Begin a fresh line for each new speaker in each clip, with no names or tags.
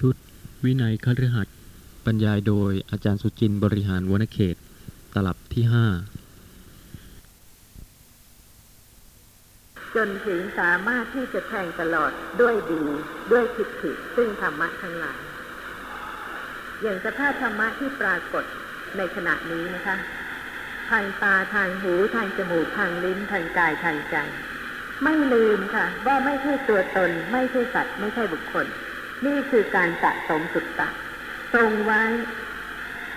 ชุด วินัยคฤหัสถ์บรรยายโดยอาจารย์สุจินต์บริหารวนเขต ตลับที่ห้า
จนถึงสามารถที่จะแทงตลอดด้วยดีด้วยทิฏฐิซึ่งธรรมะทั้งหลาย อย่างสภาพธรรมะที่ปรากฏในขณะนี้นะคะ ทางตาทางหูทางจมูกทางลิ้นทางกายทางใจ ไม่ลืมค่ะ ว่าไม่ใช่ตัวตน ไม่ใช่สัตว์ ไม่ใช่บุคคล นี่คือการสะสมสุตตะทรงไว้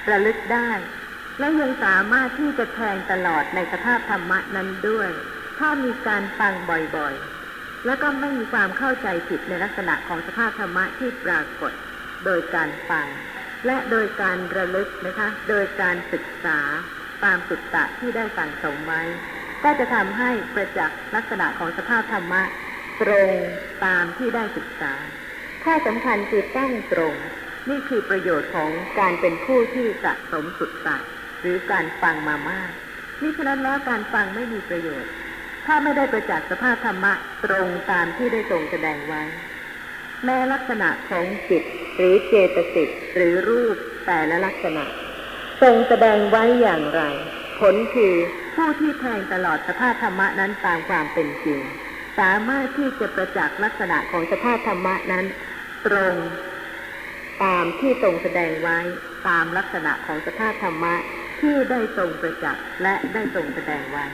ระลึกได้ และยังสามารถที่จะแทงตลอดในสภาพธรรมะนั้นด้วย ถ้ามีการฟังบ่อยๆ แล้วก็ไม่มีความเข้าใจผิดในลักษณะของสภาพธรรมะที่ปรากฏ โดยการฟัง และโดยการระลึกนะคะ โดยการศึกษาตามสุตตะที่ได้สั่งสมไว้ ก็จะทำให้ประจักษ์ลักษณะของสภาพธรรมะ ตรงตามที่ได้ศึกษา ข้อสำคัญคือตั้งตรง นี่คือประโยชน์ของการเป็นผู้ที่สะสมสุตตะหรือการฟังมามากนี่ฉะนั้นแล้วการฟังไม่มีประโยชน์ ถ้าไม่ได้ประจักษ์สภาพธรรมะตรงตามที่ได้ทรงแสดงไว้ แม้ลักษณะของจิต หรือเจตสิกหรือรูปแต่ละลักษณะ ทรงแสดงไว้อย่างไร ผลคือผู้ที่แทงตลอดสภาพธรรมะนั้นตามความเป็นจริง สามารถที่จะประจักษ์ลักษณะของสภาพธรรมะนั้น ตรง ตามที่ทรงแสดงไว้ตามลักษณะของสภาพธรรมะที่ได้ทรงประจักษ์และได้ทรงแสดงไว้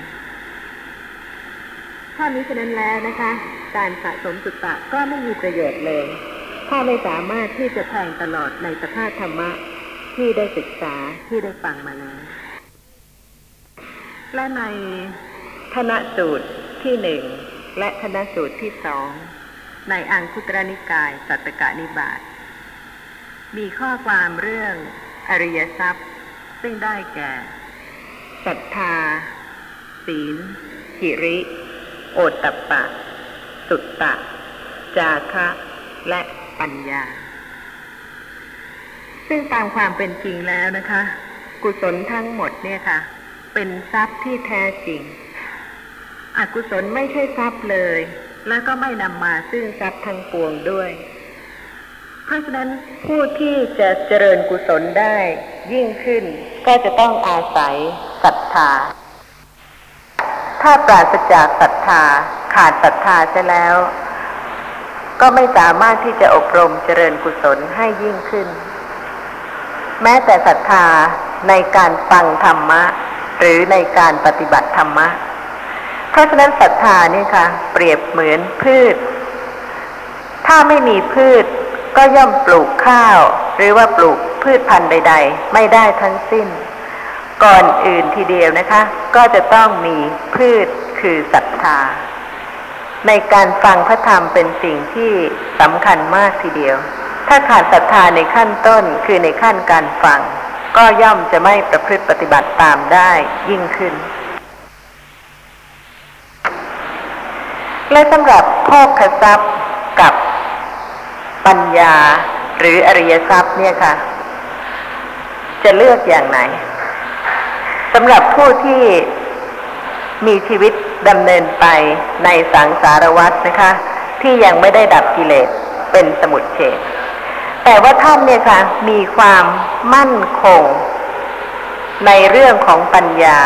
ถ้ามิฉะนั้นแล้วนะคะ การสะสมสุตตะก็ไม่มีประโยชน์เลย ถ้าไม่สามารถที่จะแทงตลอดในสภาพธรรมะที่ได้ศึกษาที่ได้ฟังมาแล้วและในธนสูตรที่หนึ่งและธนสูตรที่สอง ในอังคุตรนิกาย สัตตกานิบาตมีข้อความเรื่องอริยทรัพย์ ซึ่งได้แก่ศรัทธา ศีลหิริ โอตตปปะ สุตตะ จาคะ และปัญญา ซึ่งตามความเป็นจริงแล้วนะคะ กุศลทั้งหมดเนี่ยค่ะ เป็นทรัพย์ที่แท้จริง อกุศลไม่ใช่ทรัพย์เลย และก็ไม่นำมาซึ่งทรัพย์ทั้งปวงด้วย เพราะฉะนั้นผู้ที่จะเจริญกุศลได้ยิ่งขึ้น ก็จะต้องอาศัยศรัทธา ถ้าปราศจากศรัทธาขาดศรัทธาเสียแล้ว ก็ไม่สามารถที่จะอบรมเจริญกุศลให้ยิ่งขึ้น แม้แต่ศรัทธาในการฟังธรรมะ หรือในการปฏิบัติธรรมะ เพราะฉะนั้นศรัทธานี่ค่ะ เปรียบเหมือนพืช ถ้าไม่มีพืชก็ย่อมปลูกข้าว หรือว่าปลูกพืชพันธุ์ใด ๆ ไม่ได้ทั้งสิ้น ก่อนอื่นทีเดียวนะคะ ก็จะต้องมีพืชคือศรัทธา ในการฟังพระธรรมเป็นสิ่งที่สำคัญมากทีเดียว ถ้าขาดศรัทธาในขั้นต้นคือในขั้นการฟัง ก็ย่อมจะไม่ประพฤติปฏิบัติตามได้ยิ่งขึ้น และสำหรับโภคทรัพย์กับปัญญาหรืออริยทรัพย์เนี่ยค่ะ จะเลือกอย่างไหนสำหรับผู้ที่มีชีวิตดำเนินไปในสังสารวัฏนะคะ ที่ยังไม่ได้ดับกิเลสเป็นสมุดเฉดแต่ว่าท่านเนี่ยค่ะ มีความมั่นคง ในเรื่องของปัญญา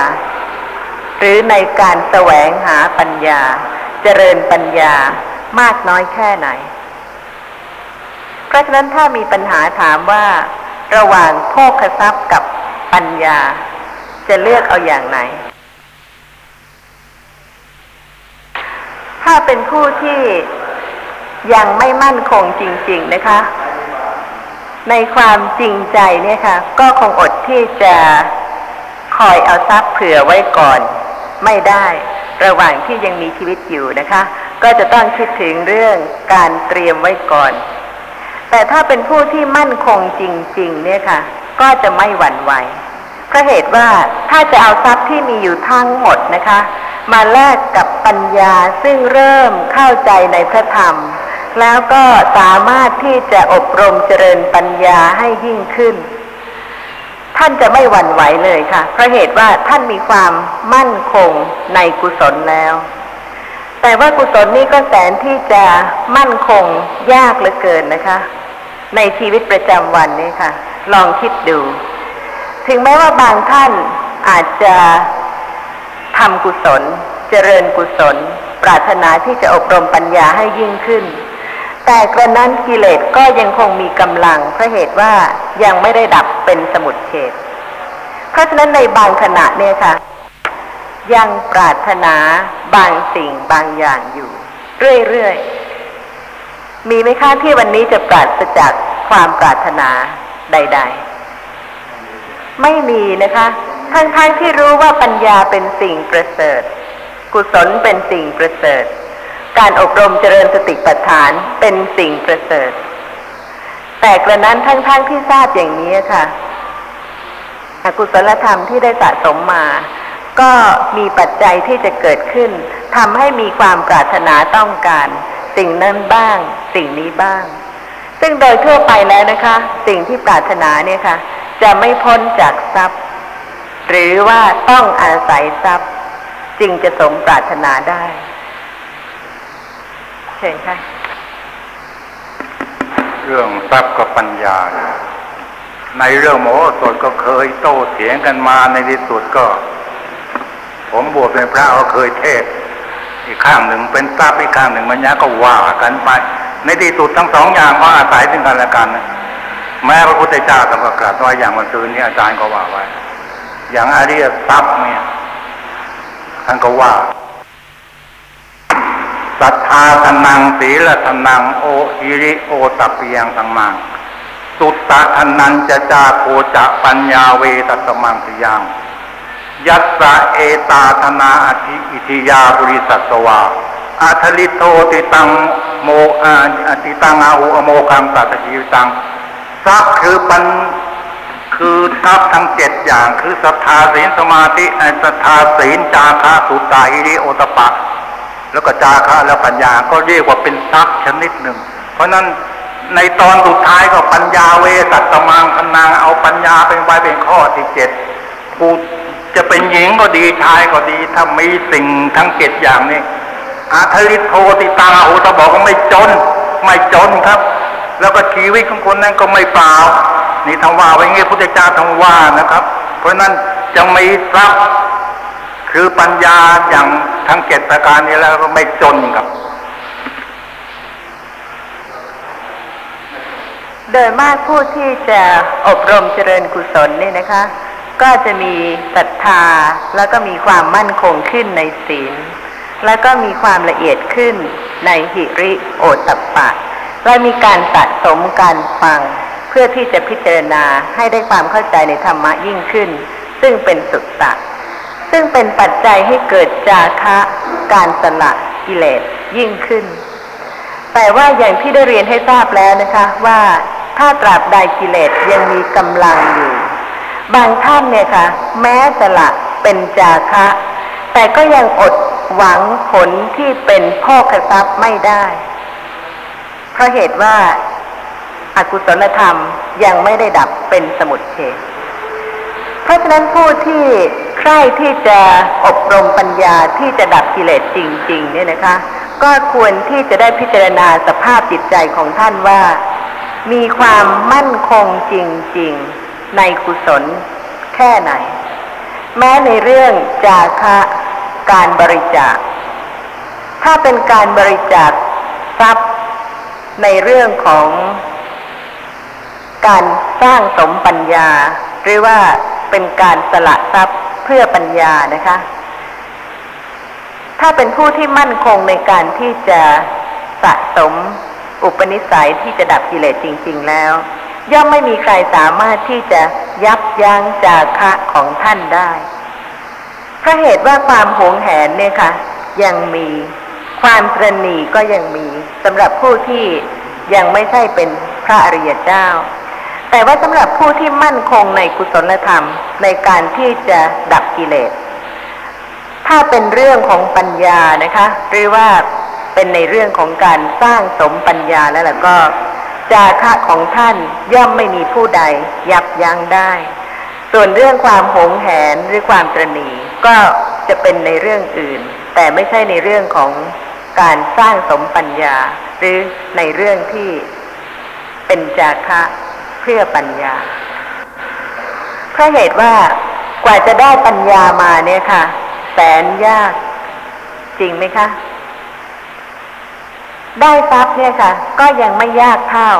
หรือในการแสวงหาปัญญา ริญปัญญามากน้อยแค่ไหน เพราะฉะนั้นถ้ามีปัญหาถามว่า ระหว่างโภคทรัพย์กับปัญญา จะเลือกเอาอย่างไหน ถ้าเป็นผู้ที่ยังไม่มั่นคงจริง ๆนะคะ ในความจริงใจเนี่ยค่ะ ก็คงอดที่จะคอยเอาทรัพย์เผื่อไว้ก่อน ไม่ได้ ระหว่างที่ยังมีชีวิตอยู่นะคะ ก็จะต้องคิดถึงเรื่องการเตรียมไว้ก่อน แต่ถ้าเป็นผู้ที่มั่นคงจริง ๆ เนี่ยค่ะ ก็จะไม่หวั่นไหวเพราะเหตุว่าถ้าจะเอาทรัพย์ที่มีอยู่ทั้งหมดนะคะ มาแลกกับปัญญาซึ่งเริ่มเข้าใจในพระธรรม แล้วก็สามารถที่จะอบรมเจริญปัญญาให้ยิ่งขึ้น ท่านจะไม่หวั่นไหวเลยค่ะ เพราะเหตุว่าท่านมีความมั่นคงในกุศลแล้ว แต่ว่ากุศลนี้ก็แสนที่จะมั่นคงยากเหลือเกินนะคะ ในชีวิตประจำวันนี่ค่ะ ลองคิดดู ถึงแม้ว่าบางท่านอาจจะทำกุศล เจริญกุศล ปรารถนาที่จะอบรมปัญญาให้ยิ่งขึ้น แต่กระนั้นกิเลสก็ยังคงมีกำลังเพราะเหตุว่ายังไม่ได้ดับเป็นสมุดเฉดเพราะฉะนั้นในบางขณะเนี่ยค่ะ ยังปรารถนาบางสิ่งบางอย่างอยู่ เรื่อยๆ มีไหมคะที่วันนี้จะปราศจากความปรารถนาใด ๆ ไม่มีนะคะทั้งๆทที่รู้ว่าปัญญาเป็นสิ่งประเสริฐ กุศลเป็นสิ่งประเสริฐ การอบรมเจริญสติปัฏฐานเป็นสิ่งประเสริฐ แต่กระนั้นทั้งๆทที่ทราบอย่างนี้ค่ะอกุศลธรรมที่ได้สะสมมา ก็มีปัจจัยที่จะเกิดขึ้นทำให้มีความปรารถนาต้องการ สิ่งนั้นบ้าง สิ่งนี้บ้าง ซึ่งโดยทั่วไปแล้วนะคะ สิ่งที่ปรารถนาเนี่ยค่ะ จะไม่พ้นจากทรัพย์ หรือว่าต้องอาศัยทรัพย์ จึงจะสมปรารถนาได้ เชิญค่ะ
เรื่องทรัพย์กับปัญญา ในเรื่องโมโหสถก็เคยโต้เถียงกันมาในที่สุดก็ ผมบวชเป็นพระก็เคยเทศ อีกข้างหนึ่งเป็นทรัพย์อีกข้างหนึ่งมันยะก็ว่ากันไป ในที่สุดทั้งสองอย่างก็อาศัยซึ่งกันและกันนะแม้พระพุทธเจ้าต้องประกาศว่าอย่างวันซืนนี้อาจารย์ก็ว่าไว้ อย่างอาริยทรัพย์เนี่ยท่านก็ว่า ศรัทธาทนังศีลทนังโอหิริโอตปเปียงสังมัง สุตตะทนันจะจาโคจะปัญญาเวตัสมังสยังยัสสะเอตาธนาอธิอิทิยาบริสัสวาอัทลิโทติตังโมอาติตังอาหูอโมคังตัตชีวิตังทรัพย์คือปัญคือทรัพย์ทั้งเจ็ดอย่าง คือศรัทธาศีลสมาธิศรัทธาศีลจาคะสุตตาหิริโอตปะ แล้วก็จาคะแล้วปัญญาก็เรียกว่าเป็นทรัพย์ชนิดหนึ่ง เพราะฉะนั้นในตอนสุดท้ายก็ปัญญาเวสัตตมังพนางเอาปัญญาเป็นไว้เป็นข้อที่เจ็ดผู้จะเป็นหญิงก็ดีชายก็ดี ถ้ามีสิ่งทั้งเจ็ดอย่างนี้อาทลิโทติตาโอตบอกว่าไม่จน ไม่จนครับ แล้วก็ชีวิตของคนนั้นก็ไม่เปล่า นี่ทำว่าไว้งี้พุทธเจ้าทำว่านะครับ เพราะฉะนั้นจะมีทรัพย์ คือปัญญาอย่างทั้งเจ็ดประการนี้แล้วก็ไม่จนครับ
โดยมากผู้ที่จะอบรมเจริญกุศลเนี่ยนะคะ ก็จะมีศรัทธาแล้วก็มีความมั่นคงขึ้นในศีล แล้วก็มีความละเอียดขึ้นในหิริโอตตัปปะ และมีการสะสมการฟังเพื่อที่จะพิจารณาให้ได้ความเข้าใจในธรรมะยิ่งขึ้น ซึ่งเป็นสุตตะ ซึ่งเป็นปัจจัยให้เกิดจาคะการสละกิเลสยิ่งขึ้น แต่ว่าอย่างที่ได้เรียนให้ทราบแล้วนะคะว่าถ้าตราบใดกิเลสยังมีกำลังอยู่ บางท่านเนี่ยค่ะ แม้สละเป็นจาคะ แต่ก็ยังอดหวังผลที่เป็นพ่อกทรัพย์ไม่ได้ เพราะเหตุว่าอากุศลธรรมยังไม่ได้ดับเป็นสมุทเฉด ราะฉะนั้นผู้ที่ใคร่ที่จะอบรมปัญญาที่จะดับกิเลสจริง ๆ เนี่ยนะคะ ก็ควรที่จะได้พิจารณาสภาพจิตใจของท่านว่า มีความมั่นคงจริง ๆ ในกุศลแค่ไหน แม้ในเรื่องจาคะการบริจาค ถ้าเป็นการบริจาคทรัพย์ในเรื่องของการสร้างสมปัญญา หรือว่า เป็นการสละทรัพย์เพื่อปัญญานะคะ ถ้าเป็นผู้ที่มั่นคงในการที่จะสะสมอุปนิสัยที่จะดับกิเลสจริง ๆ แล้ว ย่อมไม่มีใครสามารถที่จะยับยั้งจาคะของท่านได้เพราะเหตุว่าความหวงแหนเนี่ยค่ะ ยังมีความตรณีก็ยังมีสำหรับผู้ที่ยังไม่ใช่เป็นพระอริยเจ้า แต่ว่าสำหรับผู้ที่มั่นคงในกุศลธรรมในการที่จะดับกิเลส ถ้าเป็นเรื่องของปัญญานะคะ หรือว่าเป็นในเรื่องของการสร้างสมปัญญาแล้วล่ะก็ จาคะของท่านย่อมไม่มีผู้ใดยับยั้งได้ ส่วนเรื่องความหงแหนหรือความตรณีก็จะเป็นในเรื่องอื่น แต่ไม่ใช่ในเรื่องของการสร้างสมปัญญา หรือในเรื่องที่เป็นจาคะ เพื่อปัญญาเพราะเหตุว่ากว่าจะได้ปัญญามาเนี่ยค่ะ แสนยาก จริงไหมคะ ได้ทรัพย์เนี่ยค่ะ ก็ยังไม่ยากเท่า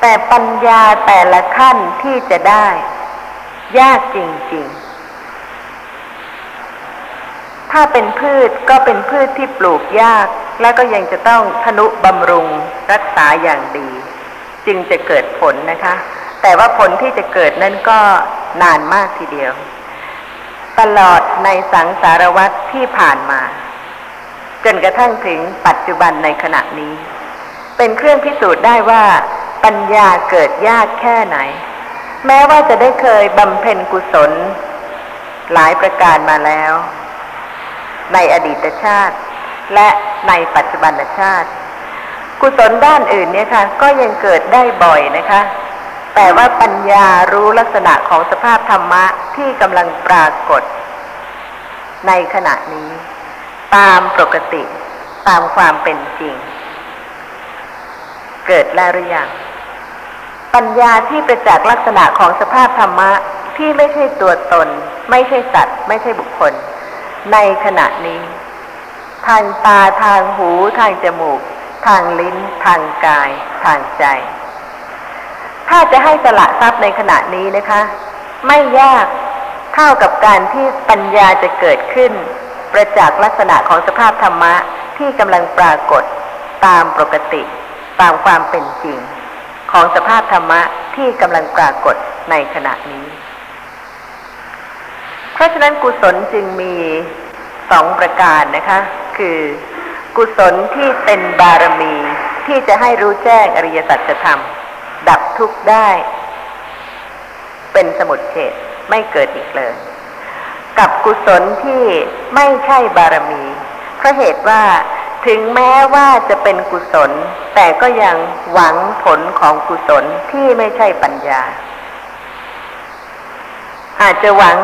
แต่ปัญญาแต่ละขั้นที่จะได้ ยากจริง ๆถ้าเป็นพืชก็เป็นพืชที่ปลูกยาก และก็ยังจะต้องทนุบำรุงรักษาอย่างดี จึงจะเกิดผลนะคะ แต่ว่าผลที่จะเกิดนั้นก็นานมากทีเดียว ตลอดในสังสารวัตรที่ผ่านมา จนกระทั่งถึงปัจจุบันในขณะนี้ เป็นเครื่องพิสูจน์ได้ว่า ปัญญาเกิดยากแค่ไหน แม้ว่าจะได้เคยบำเพ็ญกุศล หลายประการมาแล้ว ในอดีตชาติ และในปัจจุบันชาติ กุศลด้านอื่นเนี่ยค่ะ ก็ยังเกิดได้บ่อยนะคะ แต่ว่าปัญญารู้ลักษณะของสภาพธรรมะที่กำลังปรากฏ ในขณะนี้ ตามปกติ ตามความเป็นจริง เกิดแล้วหรือยังปัญญาที่ประจักษ์ลักษณะของสภาพธรรมะที่ไม่ใช่ตัวตน ไม่ใช่สัตว์ ไม่ใช่บุคคล ในขณะนี้ ทางตาทางหูทางจมูก ทางลิ้น ทางกาย ทางใจ ถ้าจะให้สละทรัพย์ในขณะนี้นะคะ ไม่ยากเท่ากับการที่ปัญญาจะเกิดขึ้น ประจักษ์ลักษณะของสภาพธรรมะที่กำลังปรากฏตามปกติ ตามความเป็นจริง ของสภาพธรรมะที่กำลังปรากฏในขณะนี้ เพราะฉะนั้นกุศลจึงมีสองประการนะคะ คือ กุศลที่เป็นบารมีที่จะให้รู้แจ้งอริยสัจธรรม ดับทุกข์ได้ เป็นสมุดเฉดไม่เกิดอีกเลย กับกุศลที่ไม่ใช่บารมีเพราะเหตุว่าถึงแม้ว่าจะเป็นกุศล แต่ก็ยังหวังผลของกุศลที่ไม่ใช่ปัญญา อาจจะหวัง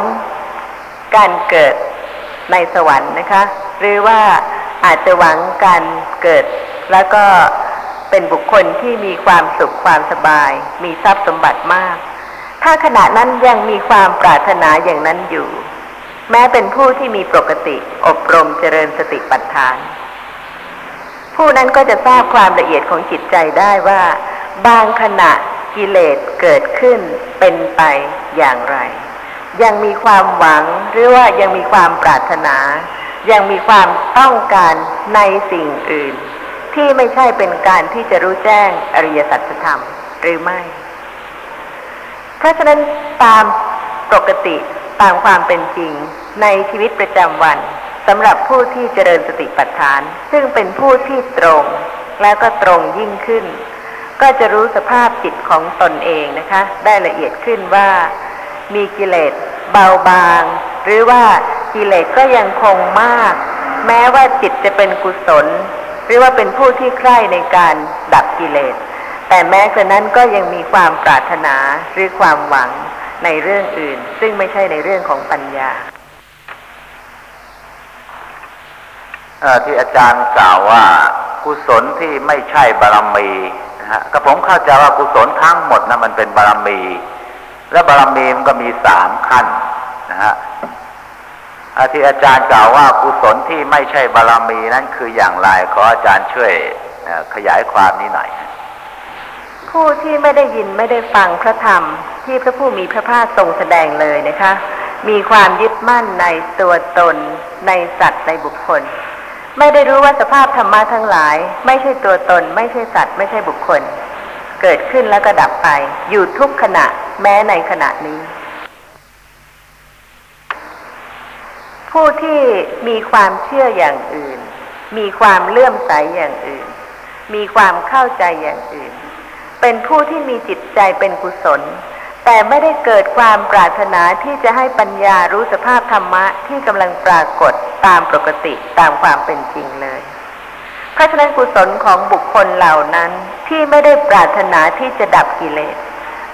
การเกิดในสวรรค์นะคะ หรือว่า อาจจะหวังการเกิด แล้วก็เป็นบุคคลที่มีความสุขความสบาย มีทรัพย์สมบัติมาก ถ้าขณะนั้นยังมีความปรารถนาอย่างนั้นอยู่ แม้เป็นผู้ที่มีปกติอบรมเจริญสติปัฏฐาน ผู้นั้นก็จะทราบความละเอียดของจิตใจได้ว่า บางขณะกิเลสเกิดขึ้นเป็นไปอย่างไร ยังมีความหวังหรือว่ายังมีความปรารถนา ยังมีความต้องการในสิ่งอื่น ที่ไม่ใช่เป็นการที่จะรู้แจ้งอริยสัจธรรมหรือไม่ เพราะฉะนั้นตามปกติตามความเป็นจริงในชีวิตประจำวันสำหรับผู้ที่เจริญสติปัฏฐาน ซึ่งเป็นผู้ที่ตรงแล้วก็ตรงยิ่งขึ้น ก็จะรู้สภาพจิตของตนเองนะคะ ได้ละเอียดขึ้นว่ามีกิเลสเบาบาง หรือว่า กิเลสก็ยังคงมาก แม้ว่าจิตจะเป็นกุศล หรือว่าเป็นผู้ที่ใคร่ในการดับกิเลส แต่แม้กระนั้นก็ยังมีความปรารถนาหรือความหวังในเรื่องอื่น ซึ่งไม่ใช่ในเรื่องของปัญญา
ที่อาจารย์กล่าวว่ากุศลที่ไม่ใช่บารมีนะฮะก็ผมเข้าใจว่ากุศลทั้งหมดนะมันเป็นบารมี และบารมีมันก็มีสามขั้นนะฮะ อ่าที่อาจารย์กล่าวว่ากุศลที่ไม่ใช่บารมีนั้นคืออย่างไรขออาจารย์ช่วยขยายความนี้หน่อย
ผู้ที่ไม่ได้ยินไม่ได้ฟังพระธรรม ที่พระผู้มีพระภาคทรงแสดงเลยนะคะ มีความยึดมั่นในตัวตน ในสัตว์ในบุคคล ไม่ได้รู้ว่าสภาพธรรมะทั้งหลาย ไม่ใช่ตัวตน ไม่ใช่สัตว์ ไม่ใช่บุคคล เกิดขึ้นแล้วก็ดับไป อยู่ทุกขณะแม้ในขณะนี้ ผู้ที่มีความเชื่ออย่างอื่น มีความเลื่อมใสอย่างอื่น มีความเข้าใจอย่างอื่น เป็นผู้ที่มีจิตใจเป็นกุศล แต่ไม่ได้เกิดความปรารถนาที่จะให้ปัญญารู้สภาพธรรมะที่กำลังปรากฏตามปกติตามความเป็นจริงเลยเพราะฉะนั้นกุศลของบุคคลเหล่านั้นที่ไม่ได้ปรารถนาที่จะดับกิเลส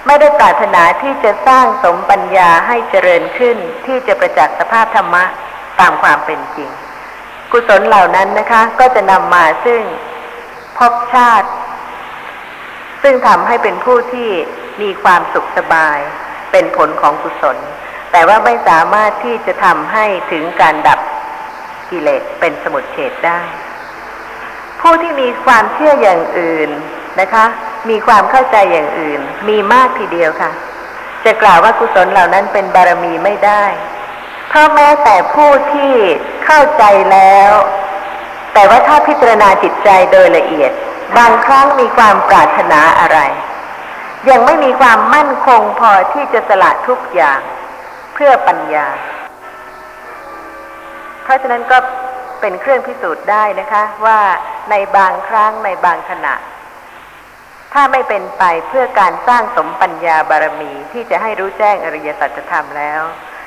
ไม่ได้ปรารถนาที่จะสร้างสมปัญญาให้เจริญขึ้น ที่จะประจักษ์สภาพธรรมะตามความเป็นจริง กุศลเหล่านั้นนะคะ ก็จะนำมาซึ่งภพชาติซซึ่งทำให้เป็นผู้ที่มีความสุขสบาย เป็นผลของกุศล แต่ว่าไม่สามารถที่จะทำให้ถึงการดับกิเลสเป็นสมุทเฉดได้ ผู้ที่มีความเชื่ออย่างอื่น นะคะ มีความเข้าใจอย่างอื่น มีมากทีเดียวค่ะ จะกล่าวว่ากุศลเหล่านั้นเป็นบารมีไม่ได้ เพราะแม้แต่ผู้ที่เข้าใจแล้ว แต่ว่าถ้าพิจารณาจิตใจโดยละเอียด บางครั้งมีความปรารถนาอะไร ยังไม่มีความมั่นคงพอที่จะสละทุกอย่าง เพื่อปัญญา เพราะฉะนั้นก็เป็นเครื่องพิสูจน์ได้นะคะว่าในบางครั้งในบางขณะ ถ้าไม่เป็นไปเพื่อการสร้างสมปัญญาบารมีที่จะให้รู้แจ้งอริยสัจธรรมแล้ว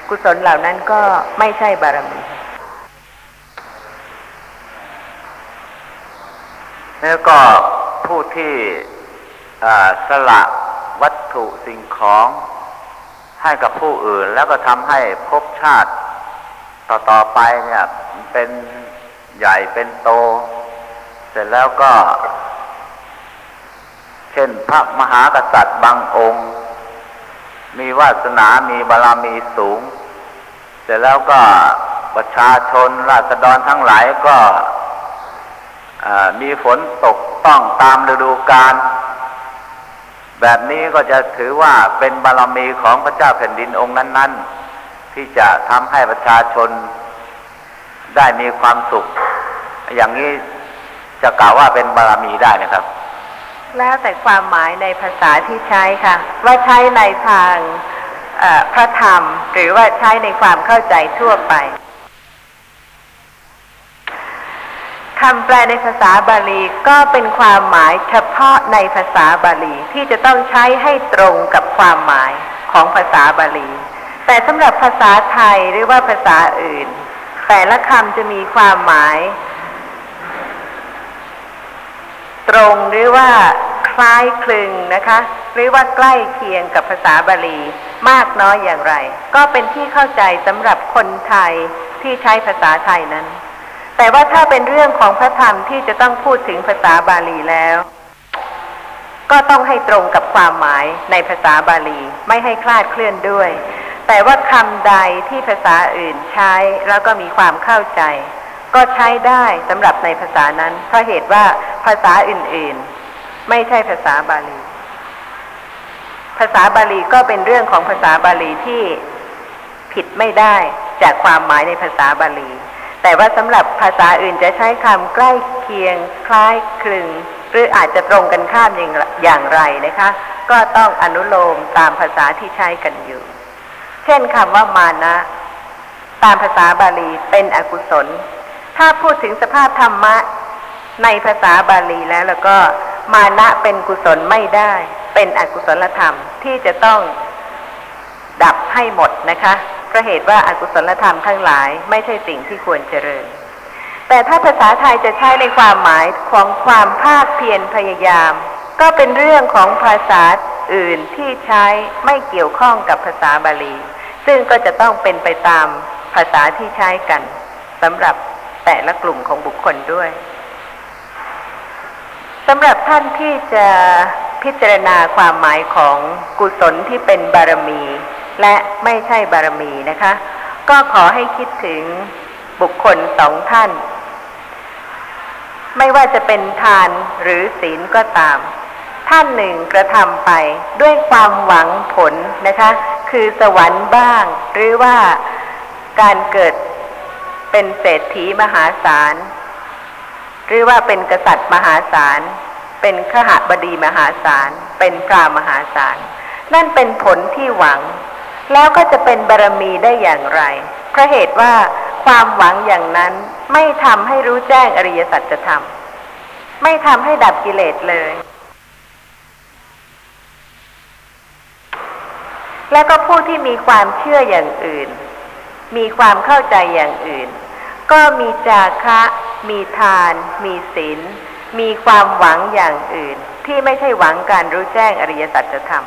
กุศลเหล่านั้นก็ไม่ใช่บารมี
แล้วก็ผู้ที่สละวัตถุสิ่งของให้กับผู้อื่น แล้วก็ทำให้ภพชาติ ต่อๆไปเนี่ยเป็นใหญ่เป็นโต เสร็จแล้วก็ เช่นพระมหากษัตริย์บางองค์ มีวาสนามีบารมีสูง เสร็จแล้วก็ประชาชนราษฎรทั้งหลายก็มีฝนตกต้องตามฤดูกาลแบบนี้ก็จะถือว่าเป็นบารมีของพระเจ้าแผ่นดินองค์นั้น ๆ ที่จะทำให้ประชาชนได้มีความสุข อย่างนี้จะกล่าวว่าเป็นบารมีได้นะครับ
แล้วแต่ความหมายในภาษาที่ใช้ค่ะ ว่าใช้ในทางพระธรรม หรือว่าใช้ในความเข้าใจทั่วไปคำแปลในภาษาบาลีก็เป็นความหมายเฉพาะในภาษาบาลีที่จะต้องใช้ให้ตรงกับความหมายของภาษาบาลี แต่สำหรับภาษาไทยหรือว่าภาษาอื่น แต่ละคำจะมีความหมาย ตรงหรือว่าคล้ายคลึงนะคะ หรือว่าใกล้เคียงกับภาษาบาลีมากน้อยอย่างไร ก็เป็นที่เข้าใจสำหรับคนไทยที่ใช้ภาษาไทยนั้น แต่ว่าถ้าเป็นเรื่องของพระธรรมที่จะต้องพูดถึงภาษาบาลีแล้ว ก็ต้องให้ตรงกับความหมายในภาษาบาลีไม่ให้คลาดเคลื่อนด้วย แต่ว่าคำใดที่ภาษาอื่นใช้แล้วก็มีความเข้าใจ ก็ใช้ได้สำหรับในภาษานั้นเพราะเหตุว่า ภาษาอื่นๆ ไม่ใช่ภาษาบาลี ภาษาบาลีก็เป็นเรื่องของภาษาบาลีที่ผิดไม่ได้จากความหมายในภาษาบาลี แต่ว่าสำหรับภาษาอื่นจะใช้คำใกล้เคียง คล้ายคลึง หรืออาจจะตรงกันข้ามอย่างไรนะคะ ก็ต้องอนุโลมตามภาษาที่ใช้กันอยู่ เช่นคำว่ามานะ ตามภาษาบาลีเป็นอกุศล ถ้าพูดถึงสภาพธรรมะ ในภาษาบาลีแล้วแล้วก็มานะเป็นกุศลไม่ได้ เป็นอกุศลธรรมที่จะต้องดับให้หมดนะคะเพราะเหตุว่าอากุศลธรรมทั้งหลายไม่ใช่สิ่งที่ควรเจริญ แต่ถ้าภาษาไทยจะใช้ในความหมายของความภาคเพียรพยายาม ก็เป็นเรื่องของภาษาอื่นที่ใช้ไม่เกี่ยวข้องกับภาษาบาลี ซึ่งก็จะต้องเป็นไปตามภาษาที่ใช้กันสำหรับแต่ละกลุ่มของบุคคลด้วย สำหรับท่านที่จะพิจารณาความหมายของกุศลที่เป็นบารมี และไม่ใช่บารมีนะคะ ก็ขอให้คิดถึงบุคคลสองท่าน ไม่ว่าจะเป็นทานหรือศีลก็ตาม ท่านหนึ่งกระทำไปด้วยความหวังผลนะคะ คือสวรรค์บ้าง หรือว่าการเกิดเป็นเศรษฐีมหาศาล หรือว่าเป็นกษัตริย์มหาศาล เป็นขหบดีมหาศาล เป็นพรามหาศาล นั่นเป็นผลที่หวัง แล้วก็จะเป็นบารมีได้อย่างไร เพราะเหตุว่าความหวังอย่างนั้นไม่ทำให้รู้แจ้งอริยสัจธรรม ไม่ทำให้ดับกิเลสเลย แล้วก็ผู้ที่มีความเชื่ออย่างอื่น มีความเข้าใจอย่างอื่น ก็มีจาคะ มีทาน มีศีล มีความหวังอย่างอื่น ที่ไม่ใช่หวังการรู้แจ้งอริยสัจธรรม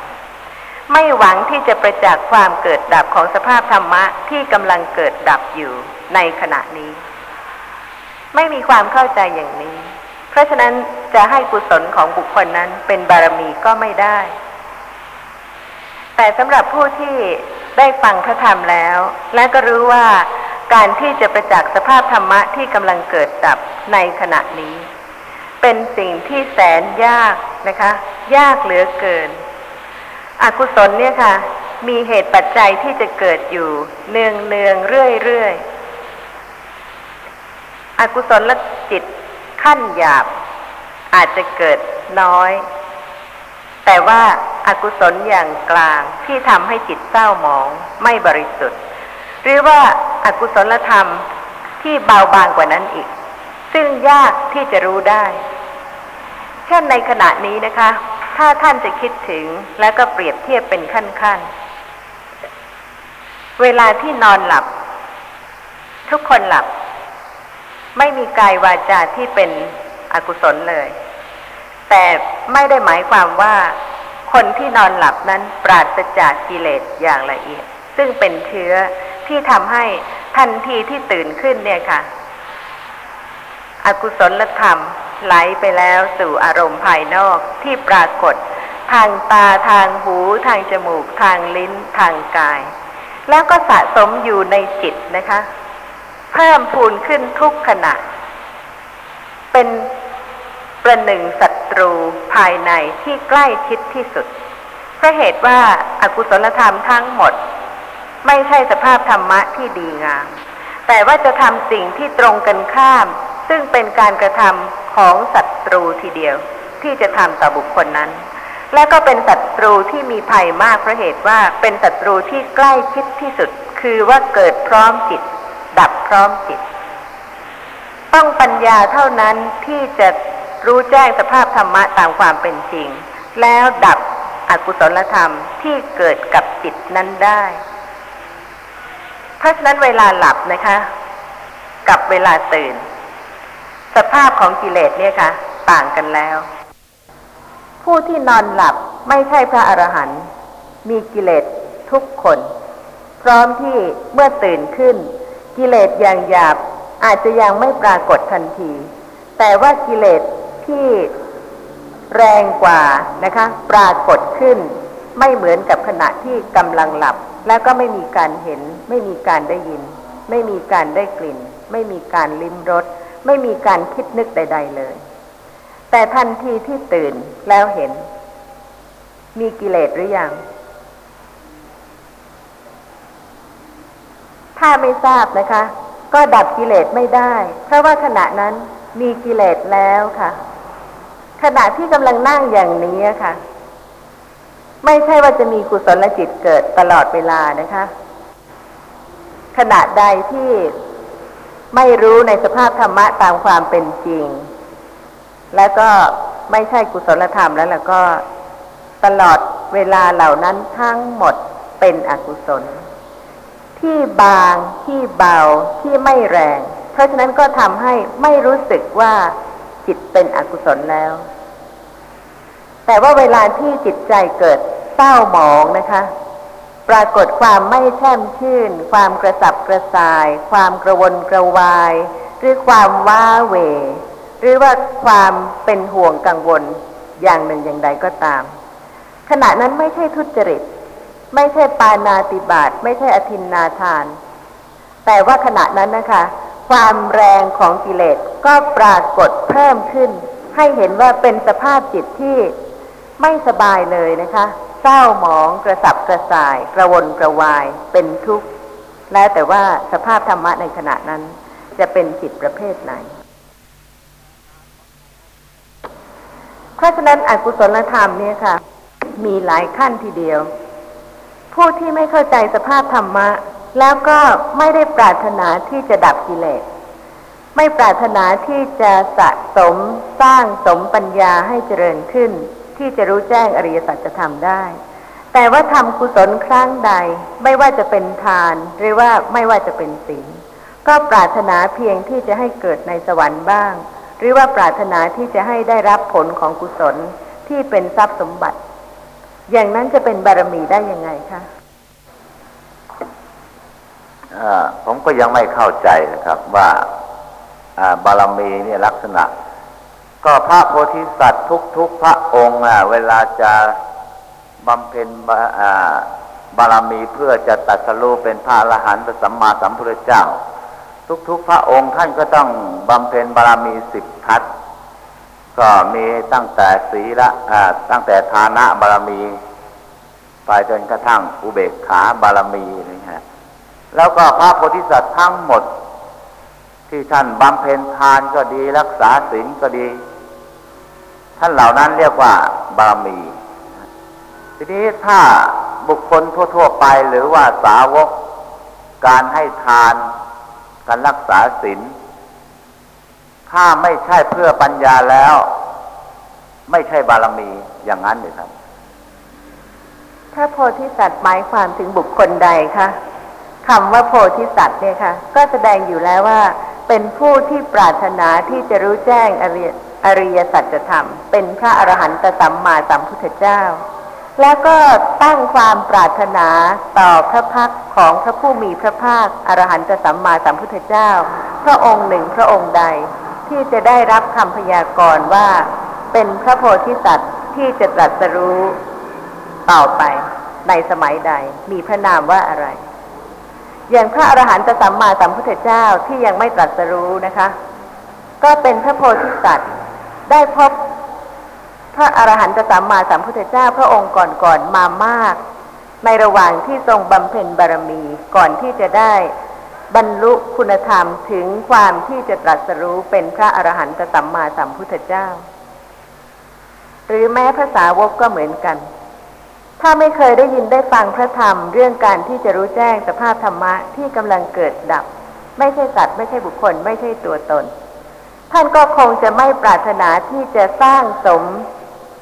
ไม่หวังที่จะประจักษ์ความเกิดดับของสภาพธรรมะที่กำลังเกิดดับอยู่ในขณะนี้ ไม่มีความเข้าใจอย่างนี้ เพราะฉะนั้นจะให้กุศลของบุคคลนั้นเป็นบารมีก็ไม่ได้ แต่สำหรับผู้ที่ได้ฟังพระธรรมแล้ว และก็รู้ว่า การที่จะประจักษ์สภาพธรรมะที่กำลังเกิดดับในขณะนี้ เป็นสิ่งที่แสนยากนะคะ ยากเหลือเกิน อกุศลเนี่ยค่ะ มีเหตุปัจจัยที่จะเกิดอยู่ เนืองเนืองเรื่อยเรื่อยอกุศลจิตขั้นหยาบ อาจจะเกิดน้อย แต่ว่าอากุศลอย่างกลางที่ทำให้จิตเศร้าหมองไม่บริสุทธิ์ หรือว่าอากุศลธรรมที่เบาบางกว่านั้นอีก ซึ่งยากที่จะรู้ได้ เช่นในขณะนี้นะคะ ถ้าท่านจะคิดถึงแล้วก็เปรียบเทียบเป็นขั้นๆ เวลาที่นอนหลับ ทุกคนหลับ ไม่มีกายวาจาที่เป็นอกุศลเลย แต่ไม่ได้หมายความว่าคนที่นอนหลับนั้นปราศจากกิเลสอย่างละเอียด ซึ่งเป็นเชื้อ ที่ทำให้ทันทีที่ตื่นขึ้นเนี่ยค่ะ อกุศลธรรมไหลไปแล้วสู่อารมณ์ภายนอกที่ปรากฏ ทางตาทางหู ทางจมูก ทางลิ้น ทางกาย แล้วก็สะสมอยู่ในจิตนะคะ เพิ่มพูนขึ้นทุกขณะ เป็นประหนึ่งศัตรูภายในที่ใกล้ชิดที่สุดเพราะเหตุว่าอากุศลธรรมทั้งหมด ไม่ใช่สภาพธรรมะที่ดีงาม แต่ว่าจะทำสิ่งที่ตรงกันข้าม ซึ่งเป็นการกระทำของศัตรูทีเดียว ที่จะทำต่อบุคคลนั้น และก็เป็นศัตรูที่มีภัยมากเพราะเหตุว่าเป็นศัตรูที่ใกล้ชิดที่สุด คือว่าเกิดพร้อมจิต ดับพร้อมจิต ต้องปัญญาเท่านั้นที่จะรู้แจ้งสภาพธรรมะตามความเป็นจริง แล้วดับอกุศลธรรมที่เกิดกับจิตนั้นได้ ราะฉะนั้นเวลาหลับนะคะ กับเวลาตื่น สภาพของกิเลสเนี่ยค่ะ ต่างกันแล้ว ผู้ที่นอนหลับไม่ใช่พระอรหันต์มีกิเลสทุกคน พร้อมที่เมื่อตื่นขึ้น กิเลสอย่างหยาบอาจจะยังไม่ปรากฏทันที แต่ว่ากิเลสที่แรงกว่านะคะ ปรากฏขึ้น ไม่เหมือนกับขณะที่กำลังหลับ แล้วก็ไม่มีการเห็น ไม่มีการได้ยิน ไม่มีการได้กลิ่น ไม่มีการลิ้มรสไม่มีการคิดนึกใด ๆเลย แต่ทันทีที่ตื่นแล้วเห็น มีกิเลสหรือยัง ถ้าไม่ทราบนะคะ ก็ดับกิเลสไม่ได้ เพราะว่าขณะนั้นมีกิเลสแล้วค่ะ ขณะที่กำลังนั่งอย่างนี้ค่ะ ไม่ใช่ว่าจะมีกุศลจิตเกิดตลอดเวลานะคะ ขณะใดที่ไม่รู้ในสภาพธรรมะตามความเป็นจริง แล้วก็ไม่ใช่กุศลธรรมแล้วล่ะก็ตลอดเวลาเหล่านั้นทั้งหมดเป็นอกุศล ที่บางที่เบาที่ไม่แรง เพราะฉะนั้นก็ทำให้ไม่รู้สึกว่าจิตเป็นอกุศลแล้ว แต่ว่าเวลาที่จิตใจเกิดเศร้าหมองนะคะ ปรากฏความไม่แช่มชื่น ความกระสับกระส่าย ความกระวนกระวาย หรือความว้าเหวหรือว่าความเป็นห่วงกังวลอย่างหนึ่งอย่างใดก็ตาม ขณะนั้นไม่ใช่ทุจริต ไม่ใช่ปานาติบาตไม่ใช่อธินนาทาน แต่ว่าขณะนั้นนะคะ ความแรงของกิเลสก็ปรากฏเพิ่มขึ้น ให้เห็นว่าเป็นสภาพจิตที่ ไม่สบายเลยนะคะ เศร้าหมองกระสับกระส่าย กระวนกระวาย เป็นทุกข์ แล้วแต่ว่าสภาพธรรมะในขณะนั้น จะเป็นจิตประเภทไหน เพราะฉะนั้นอกุศลธรรมเนี่ยค่ะ มีหลายขั้นทีเดียว ผู้ที่ไม่เข้าใจสภาพธรรมะ แล้วก็ไม่ได้ปรารถนาที่จะดับกิเลสไม่ปรารถนาที่จะสะสมสร้างสมปัญญาให้เจริญขึ้น ที่จะรู้แจ้งอริยสัจธรรมได้ แต่ว่าทำกุศลครั้งใด ไม่ว่าจะเป็นทาน หรือว่าไม่ว่าจะเป็นศีลก็ปรารถนาเพียงที่จะให้เกิดในสวรรค์บ้าง หรือว่าปรารถนาที่จะให้ได้รับผลของกุศลที่เป็นทรัพย์สมบัติ อย่างนั้นจะเป็นบารมีได้ยังไงคะ
ผมก็ยังไม่เข้าใจนะครับว่าอ่าบารมีเนี่ยลักษณะ ก็พระโพธิสัตว์ทุกๆพระองค์เวลาจะบำเพ็ญบารมีเพื่อจะตรัสรู้เป็นพระอรหันต์สัมมาสัมพุทธเจ้า ทุกๆ พระองค์ท่านก็ต้องบำเพ็ญบารมีสิบทัศก็มีตั้งแต่ศีละตั้งแต่ทานะบารมี ไปจนกระทั่งอุเบกขาบารมีนี่ฮะแล้วก็พระโพธิสัตว์ทั้งหมด ที่ท่านบำเพ็ญทานก็ดีรักษาศีลก็ดี ท่านเหล่านั้นเรียกว่าบารมี ทีนี้ถ้าบุคคลทั่ว ๆ ไปหรือว่าสาวก การให้ทาน การรักษาศีลถ้าไม่ใช่เพื่อปัญญาแล้ว ไม่ใช่บารมีอย่างนั้นเลยครับ
ถ้าโพธิสัตว์หมายความถึงบุคคลใดคะคำว่าโพธิสัตว์เนี่ยค่ะ ก็แสดงอยู่แล้วว่า เป็นผู้ที่ปรารถนาที่จะรู้แจ้งอริย อริยสัจธรรม เป็นพระอรหันตสัมมาสัมพุทธเจ้า แล้วก็ตั้งความปรารถนาต่อพระพักของพระผู้มีพระภาคอรหันตสัมมาสัมพุทธเจ้า พระองค์หนึ่งพระองค์ใด ที่จะได้รับคำพยากรณ์ว่า เป็นพระโพธิสัตว์ที่จะตรัสรู้ต่อไปในสมัยใด มีพระนามว่าอะไร อย่างพระอรหันตสัมมาสัมพุทธเจ้าที่ยังไม่ตรัสรู้นะคะ ก็เป็นพระโพธิสัตว์ ได้พบพระอรหันตสัมมาสัมพุทธเจ้าพระองค์ก่อนๆมามาก ในระหว่างที่ทรงบำเพ็ญบารมีก่อนที่จะได้บรรลุคุณธรรมถึงความที่จะตรัสรู้เป็นพระอรหันตสัมมาสัมพุทธเจ้า หรือแม้ภาษาวกก็เหมือนกัน ถ้าไม่เคยได้ยินได้ฟังพระธรรม เรื่องการที่จะรู้แจ้งสภาพธรรมะที่กำลังเกิดดับ ไม่ใช่สัตว์ไม่ใช่บุคคล ไม่ใช่ตัวตน ท่านก็คงจะไม่ปรารถนาที่จะสร้างสม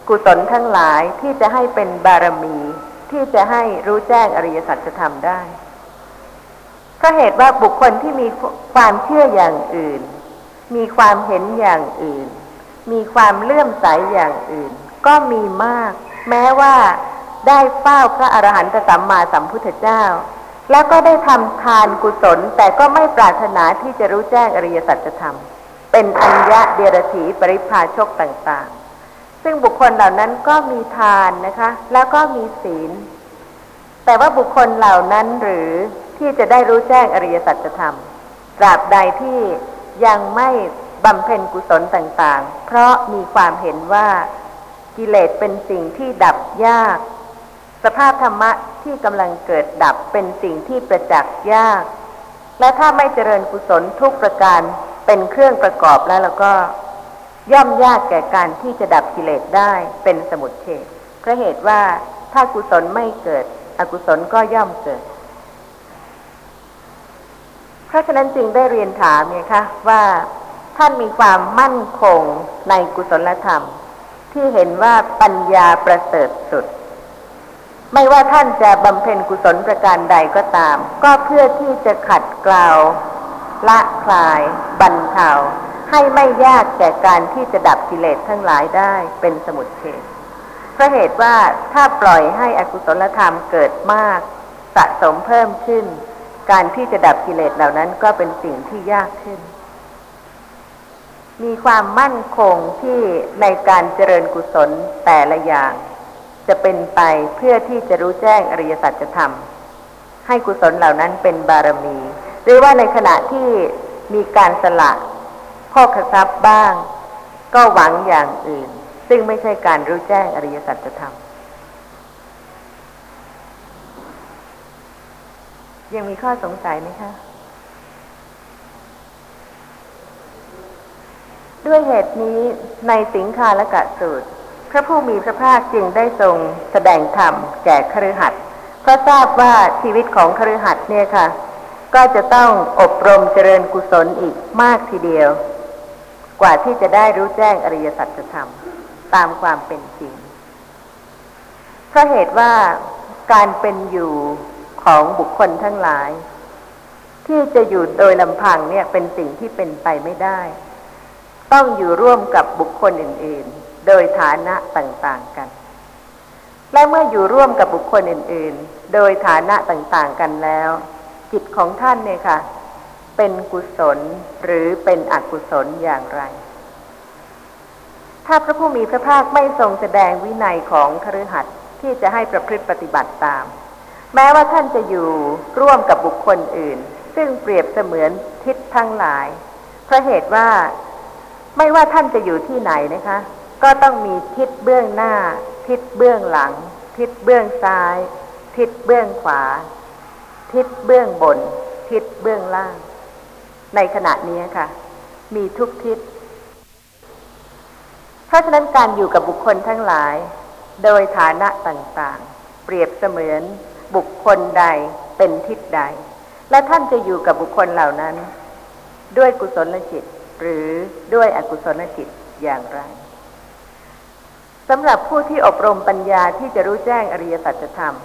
กุศลทั้งหลายที่จะให้เป็นบารมี ที่จะให้รู้แจ้งอริยสัจธรรมได้เพราะเหตุว่าบุคคลที่มีความเชื่ออย่างอื่น มีความเห็นอย่างอื่น มีความเลื่อมใสอย่างอื่น ก็มีมาก แม้ว่าได้เฝ้าพระอรหันตสัมมาสัมพุทธเจ้า แล้วก็ได้ทำทานกุศลแต่ก็ไม่ปรารถนาที่จะรู้แจ้งอริยสัจธรรม เป็นอัญญะเดียรถีปริพาชกต่างๆ ซึ่งบุคคลเหล่านั้นก็มีทานนะคะ แล้วก็มีศีล แต่ว่าบุคคลเหล่านั้นหรือที่จะได้รู้แจ้งอริยสัจธรรมตราบใดที่ยังไม่บำเพ็ญกุศลต่างๆ เพราะมีความเห็นว่ากิเลสเป็นสิ่งที่ดับยาก สภาพธรรมะที่กำลังเกิดดับเป็นสิ่งที่ประจักษ์ยาก และถ้าไม่เจริญกุศลทุกประการ เป็นเครื่องประกอบแล้วแล้วก็ ย่อมยากแก่การที่จะดับกิเลสได้เป็นสมุทเฉดเพราะเหตุว่าถ้ากุศลไม่เกิด อกุศลก็ย่อมเกิด เพราะฉะนั้นจึงได้เรียนถามเนี่ยค่ะว่าท่านมีความมั่นคงในกุศลธรรม ที่เห็นว่าปัญญาประเสริฐสุด ไม่ว่าท่านจะบำเพ็ญกุศลประการใดก็ตาม ก็เพื่อที่จะขัดเกลา ละคลายบรรเทาให้ไม่ยากแก่การที่จะดับกิเลสทั้งหลายได้เป็นสมุทเฉดเพราะเหตุว่าถ้าปล่อยให้อกุศลธรรมเกิดมาก สะสมเพิ่มขึ้น การที่จะดับกิเลสเหล่านั้นก็เป็นสิ่งที่ยากขึ้น มีความมั่นคงที่ในการเจริญกุศลแต่ละอย่าง จะเป็นไปเพื่อที่จะรู้แจ้งอริยสัจธรรม ให้กุศลเหล่านั้นเป็นบารมี หรือว่าในขณะที่มีการสละโภคทรัพย์บ้าง ก็หวังอย่างอื่น ซึ่งไม่ใช่การรู้แจ้งอริยสัจธรรมยังมีข้อสงสัยไหมคะ ด้วยเหตุนี้ในสิงคาลกะสูตร พระผู้มีพระภาคจึงได้ทรงแสดงธรรมแก่คฤหัสถ์เพราะทราบว่าชีวิตของคฤหัสถ์เนี่ยค่ะ ก็จะต้องอบรมเจริญกุศลอีกมากทีเดียว กว่าที่จะได้รู้แจ้งอริยสัจธรรมตามความเป็นจริงเพราะเหตุว่าการเป็นอยู่ของบุคคลทั้งหลาย ที่จะอยู่โดยลำพังเนี่ยเป็นสิ่งที่เป็นไปไม่ได้ ต้องอยู่ร่วมกับบุคคลอื่น ๆ โดยฐานะต่าง ๆ กัน และเมื่ออยู่ร่วมกับบุคคลอื่น ๆ โดยฐานะต่าง ๆ กันแล้ว จิตของท่านเนี่ยค่ะ เป็นกุศลหรือเป็นอกุศลอย่างไร ถ้าพระผู้มีพระภาคไม่ทรงแสดงวินัยของคฤหัสถ์ที่จะให้ประพฤติปฏิบัติตาม แม้ว่าท่านจะอยู่ร่วมกับบุคคลอื่น ซึ่งเปรียบเสมือนทิศทั้งหลาย เพราะเหตุว่าไม่ว่าท่านจะอยู่ที่ไหนนะคะ ก็ต้องมีทิศเบื้องหน้า ทิศเบื้องหลัง ทิศเบื้องซ้าย ทิศเบื้องขวา ทิศเบื้องบน ทิศเบื้องล่าง ในขณะนี้ค่ะ มีทุกทิศ เพราะฉะนั้นการอยู่กับบุคคลทั้งหลาย โดยฐานะต่างๆ เปรียบเสมือนบุคคลใดเป็นทิศใด และท่านจะอยู่กับบุคคลเหล่านั้น ด้วยกุศลจิต หรือด้วยอกุศลจิตอย่างไรสำหรับผู้ที่อบรมปัญญาที่จะรู้แจ้งอริยสัจธรรม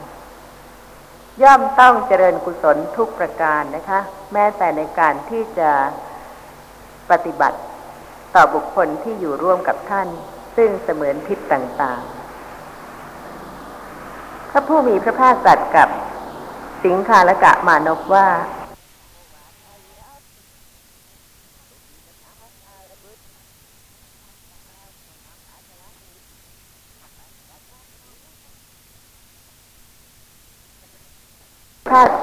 ย่อมต้องเจริญกุศลทุกประการนะคะ แม้แต่ในการที่จะปฏิบัติต่อบุคคลที่อยู่ร่วมกับท่าน ซึ่งเสมือนทิศต่างๆ พระผู้มีพระภาคตรัสกับสิงคาละกะมานพว่า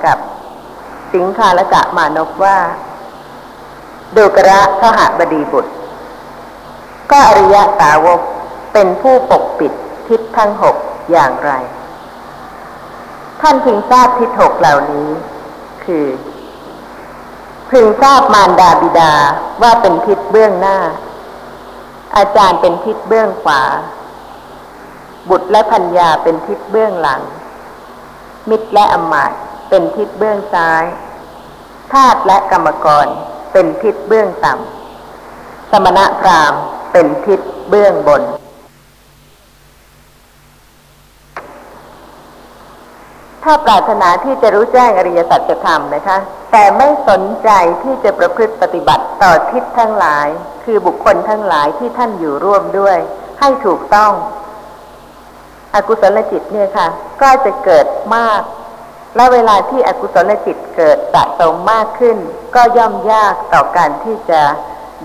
กับสิงคาลกะมานพว่าดูกระขหบดีบุตร ก็อริยะสาวกเป็นผู้ปกปิดทิศทั้งหกอย่างไร ท่านพึงทราบทิศหกเหล่านี้ คือ พึงทราบมารดาบิดาว่าเป็นทิศเบื้องหน้า อาจารย์เป็นทิศเบื้องขวา บุตรและพัญญาเป็นทิศเบื้องหลัง มิตรและอมาตย เป็นทิศเบื้องซ้ายทาสและกรรมกรเป็นทิศเบื้องต่ำสมณะพราหมณ์เป็นทิศเบื้องบน ถ้าปรารถนาที่จะรู้แจ้งอริยสัจธรรมนะคะ แต่ไม่สนใจที่จะประพฤติปฏิบัติต่อทิศทั้งหลาย คือบุคคลทั้งหลายที่ท่านอยู่ร่วมด้วย ให้ถูกต้อง อกุศลจิตเนี่ยค่ะ ก็จะเกิดมาก และเวลาที่อกุศลจิตเกิดสะสมมากขึ้น ก็ย่อมยากต่อการที่จะ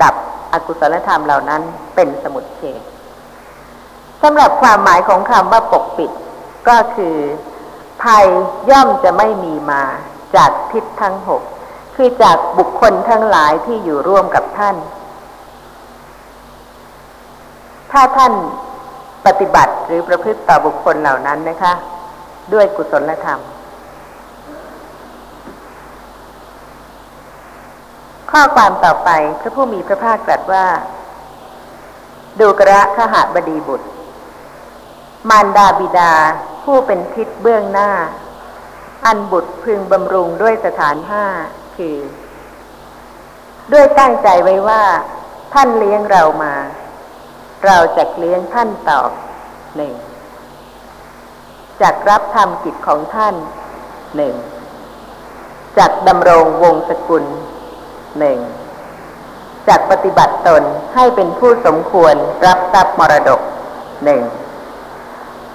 ดับอกุศลธรรมเหล่านั้นเป็นสมุดเฉดสำหรับความหมายของคำว่าปกปิด ก็คือ ภัยย่อมจะไม่มีมาจากทิศทั้งหกคือจากบุคคลทั้งหลายที่อยู่ร่วมกับท่าน ถ้าท่านปฏิบัติหรือประพฤติต่อบุคคลเหล่านั้นนะคะ ด้วยกุศลธรรม ข้อความต่อไปพระผู้มีพระภาคตรัสว่า ดูกระขหบดีบุตร มารดาบิดาผู้เป็นทิศเบื้องหน้า อันบุตรพึงบำรุงด้วยสถานห้าคือ ด้วยตั้งใจไว้ว่า ท่านเลี้ยงเรามา เราจะเลี้ยงท่านตอบหนึ่งจักรับทำกิจของท่านหนึ่งจักดำรงวงศกุล หนึ่งจากปฏิบัติตนให้เป็นผู้สมควรรับทรัพย์มรดกหนึ่ง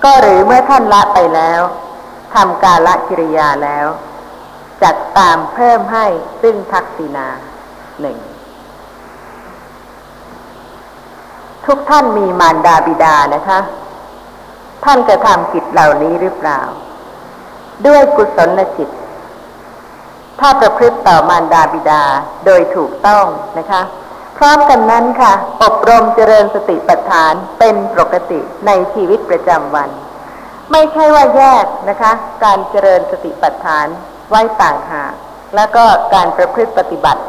ก็หรือเมื่อท่านละไปแล้วทำการละกิริยาแล้วจักตามเพิ่มให้ซึ่งทักษิณาหนึ่งทุกท่านมีมารดาบิดานะคะ ท่านจะทำกิจเหล่านี้หรือเปล่า ด้วยกุศลจิต ถ้าประพฤติต่อมารดาบิดาโดยถูกต้องนะคะพร้อมกันนั้นค่ะ อบรมเจริญสติปัฏฐานเป็นปกติในชีวิตประจำวัน ไม่ใช่ว่าแยกนะคะ การเจริญสติปัฏฐานไว้ต่างหากแล้วก็การประพฤติปฏิบัติ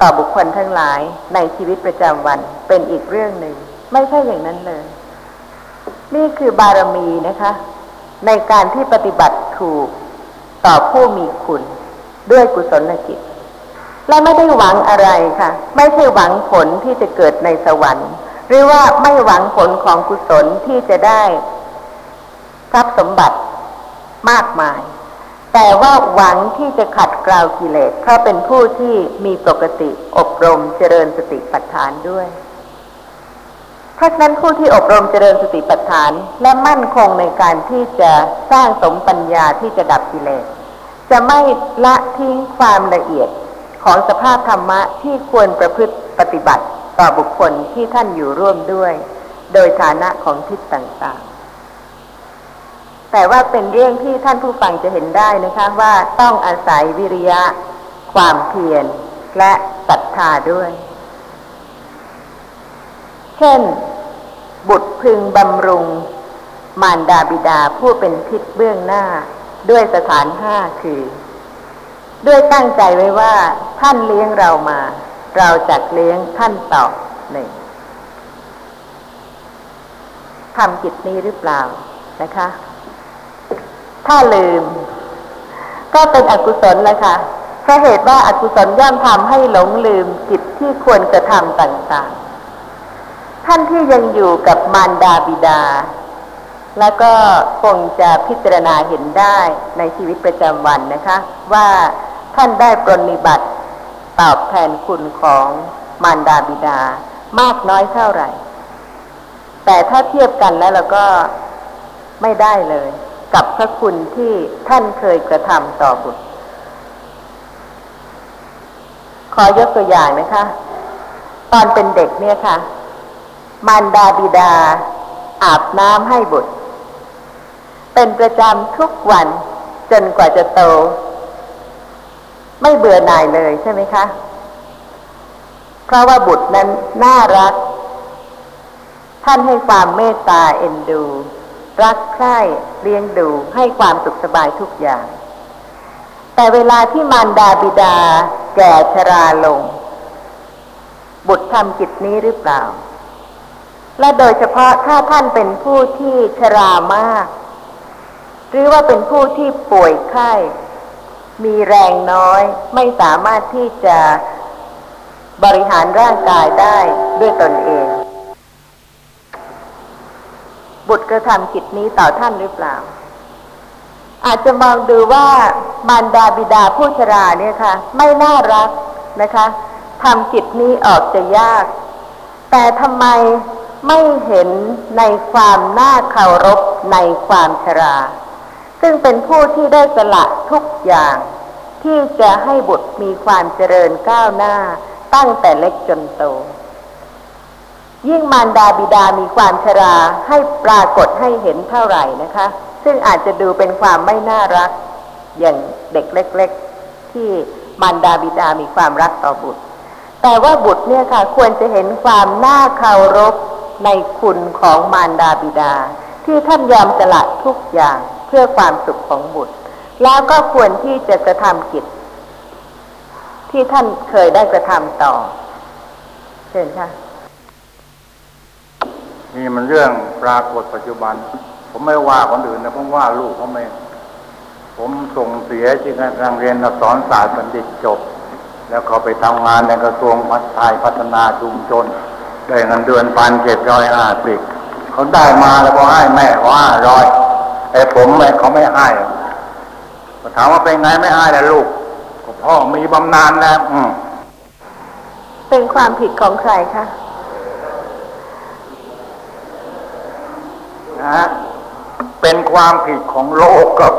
ต่อบุคคลทั้งหลายในชีวิตประจำวันเป็นอีกเรื่องหนึ่ง ไม่ใช่อย่างนั้นเลย นี่คือบารมีนะคะ ในการที่ปฏิบัติถูกต่อผู้มีคุณ ด้วยกุศลจิตและไม่ได้หวังอะไรค่ะ ไม่ใช่หวังผลที่จะเกิดในสวรรค์ หรือว่าไม่หวังผลของกุศลที่จะได้ทรัพย์สมบัติมากมาย แต่ว่าหวังที่จะขัดเกลากิเลสเพราะเป็นผู้ที่มีปกติอบรมเจริญสติปัฏฐานด้วย เพราะฉะนั้นผู้ที่อบรมเจริญสติปัฏฐาน และมั่นคงในการที่จะสร้างสมปัญญาที่จะดับกิเลส จะไม่ละทิ้งความละเอียดของสภาพธรรมะที่ควรประพฤติปฏิบัติต่อบุคคลที่ท่านอยู่ร่วมด้วย โดยฐานะของทิศต่างๆ แต่ว่าเป็นเรื่องที่ท่านผู้ฟังจะเห็นได้นะคะว่าต้องอาศัยวิริยะ ความเพียรและศรัทธาด้วย เช่น บุตรพึงบำรุง มารดาบิดาผู้เป็นทิศเบื้องหน้า ด้วยสถานห้าคือ ด้วยตั้งใจไว้ว่า ท่านเลี้ยงเรามา เราจักเลี้ยงท่านต่อหนึ่งทำกิจนี้หรือเปล่านะคะ ถ้าลืม ก็เป็นอกุศลเลยค่ะเพราะเหตุว่าอากุศลย่อมทำให้หลงลืมกิจที่ควรกระทำต่างๆ ท่านที่ยังอยู่กับมารดาบิดา แล้วก็คงจะพิจารณาเห็นได้ในชีวิตประจำวันนะคะ ว่าท่านได้ปรนนิบัติตอบแทนคุณของมารดาบิดามากน้อยเท่าไหร่ แต่ถ้าเทียบกันแล้วเราก็ไม่ได้เลย กับพระคุณที่ท่านเคยกระทำต่อบุตร ขอยกตัวอย่างนะคะ ตอนเป็นเด็กเนี่ยค่ะ มารดาบิดาอาบน้ำให้บุตร เป็นประจำทุกวันจนกว่าจะโต ไม่เบื่อหน่ายเลยใช่ไหมคะ เพราะว่าบุตรนั้นน่ารัก ท่านให้ความเมตตาเอ็นดู รักใคร่เลี้ยงดูให้ความสุขสบายทุกอย่าง แต่เวลาที่มารดาบิดา แก่ชราลง บุตรทำกิจนี้หรือเปล่าและโดยเฉพาะถ้าท่านเป็นผู้ที่ชรามาก หรือว่าเป็นผู้ที่ป่วยไข้ มีแรงน้อย ไม่สามารถที่จะบริหารร่างกายได้ด้วยตนเอง บุตรกระทำกิจนี้ต่อท่านหรือเปล่า อาจจะมองดูว่ามารดาบิดาผู้ชราเนี่ยค่ะ ไม่น่ารักนะคะทำกิจนี้ออกจะยาก แต่ทำไมไม่เห็นในความน่าเคารพในความชรา ซึ่งเป็นผู้ที่ได้สละทุกอย่าง ที่จะให้บุตรมีความเจริญก้าวหน้าตั้งแต่เล็กจนโต ยิ่งมารดาบิดามีความชราให้ปรากฏให้เห็นเท่าไหร่นะคะ ซึ่งอาจจะดูเป็นความไม่น่ารัก อย่างเด็กเล็ก ๆ ที่มารดาบิดามีความรักต่อบุตร แต่ว่าบุตรเนี่ยค่ะ ควรจะเห็นความน่าเคารพในคุณของมารดาบิดา ที่ท่านยอมสละทุกอย่าง เพื่อความสุขของบุตร แล้วก็ควรที่จะกระทำกิจ ที่ท่านเคยได้กระทำต่อ เชิญค่ะ
นี่มันเรื่องปรากฏปัจจุบัน ผมไม่ว่าคนอื่นนะผมว่าลูกผมเองผมส่งเสียจริงการเรียนอักษรศาสตร์บัณฑิตจบ แล้วเขาไปทำงานในกระทรวงพัฒนาพัฒนาชุมชน ได้เงินเดือนพันเจ็ดร้อยห้าสิบเขาได้มาแล้วก็ให้แม่เขาห้าร้อย ไอ้ผมไม่เขาไม่ให้ก็ถามว่าเป็นไงไม่ให้ล่ะลูกก็พ่อมีบำนาญแล้วอืม
เป็นความผิดของใครคะ
นะฮะเป็นความผิดของโลกครับ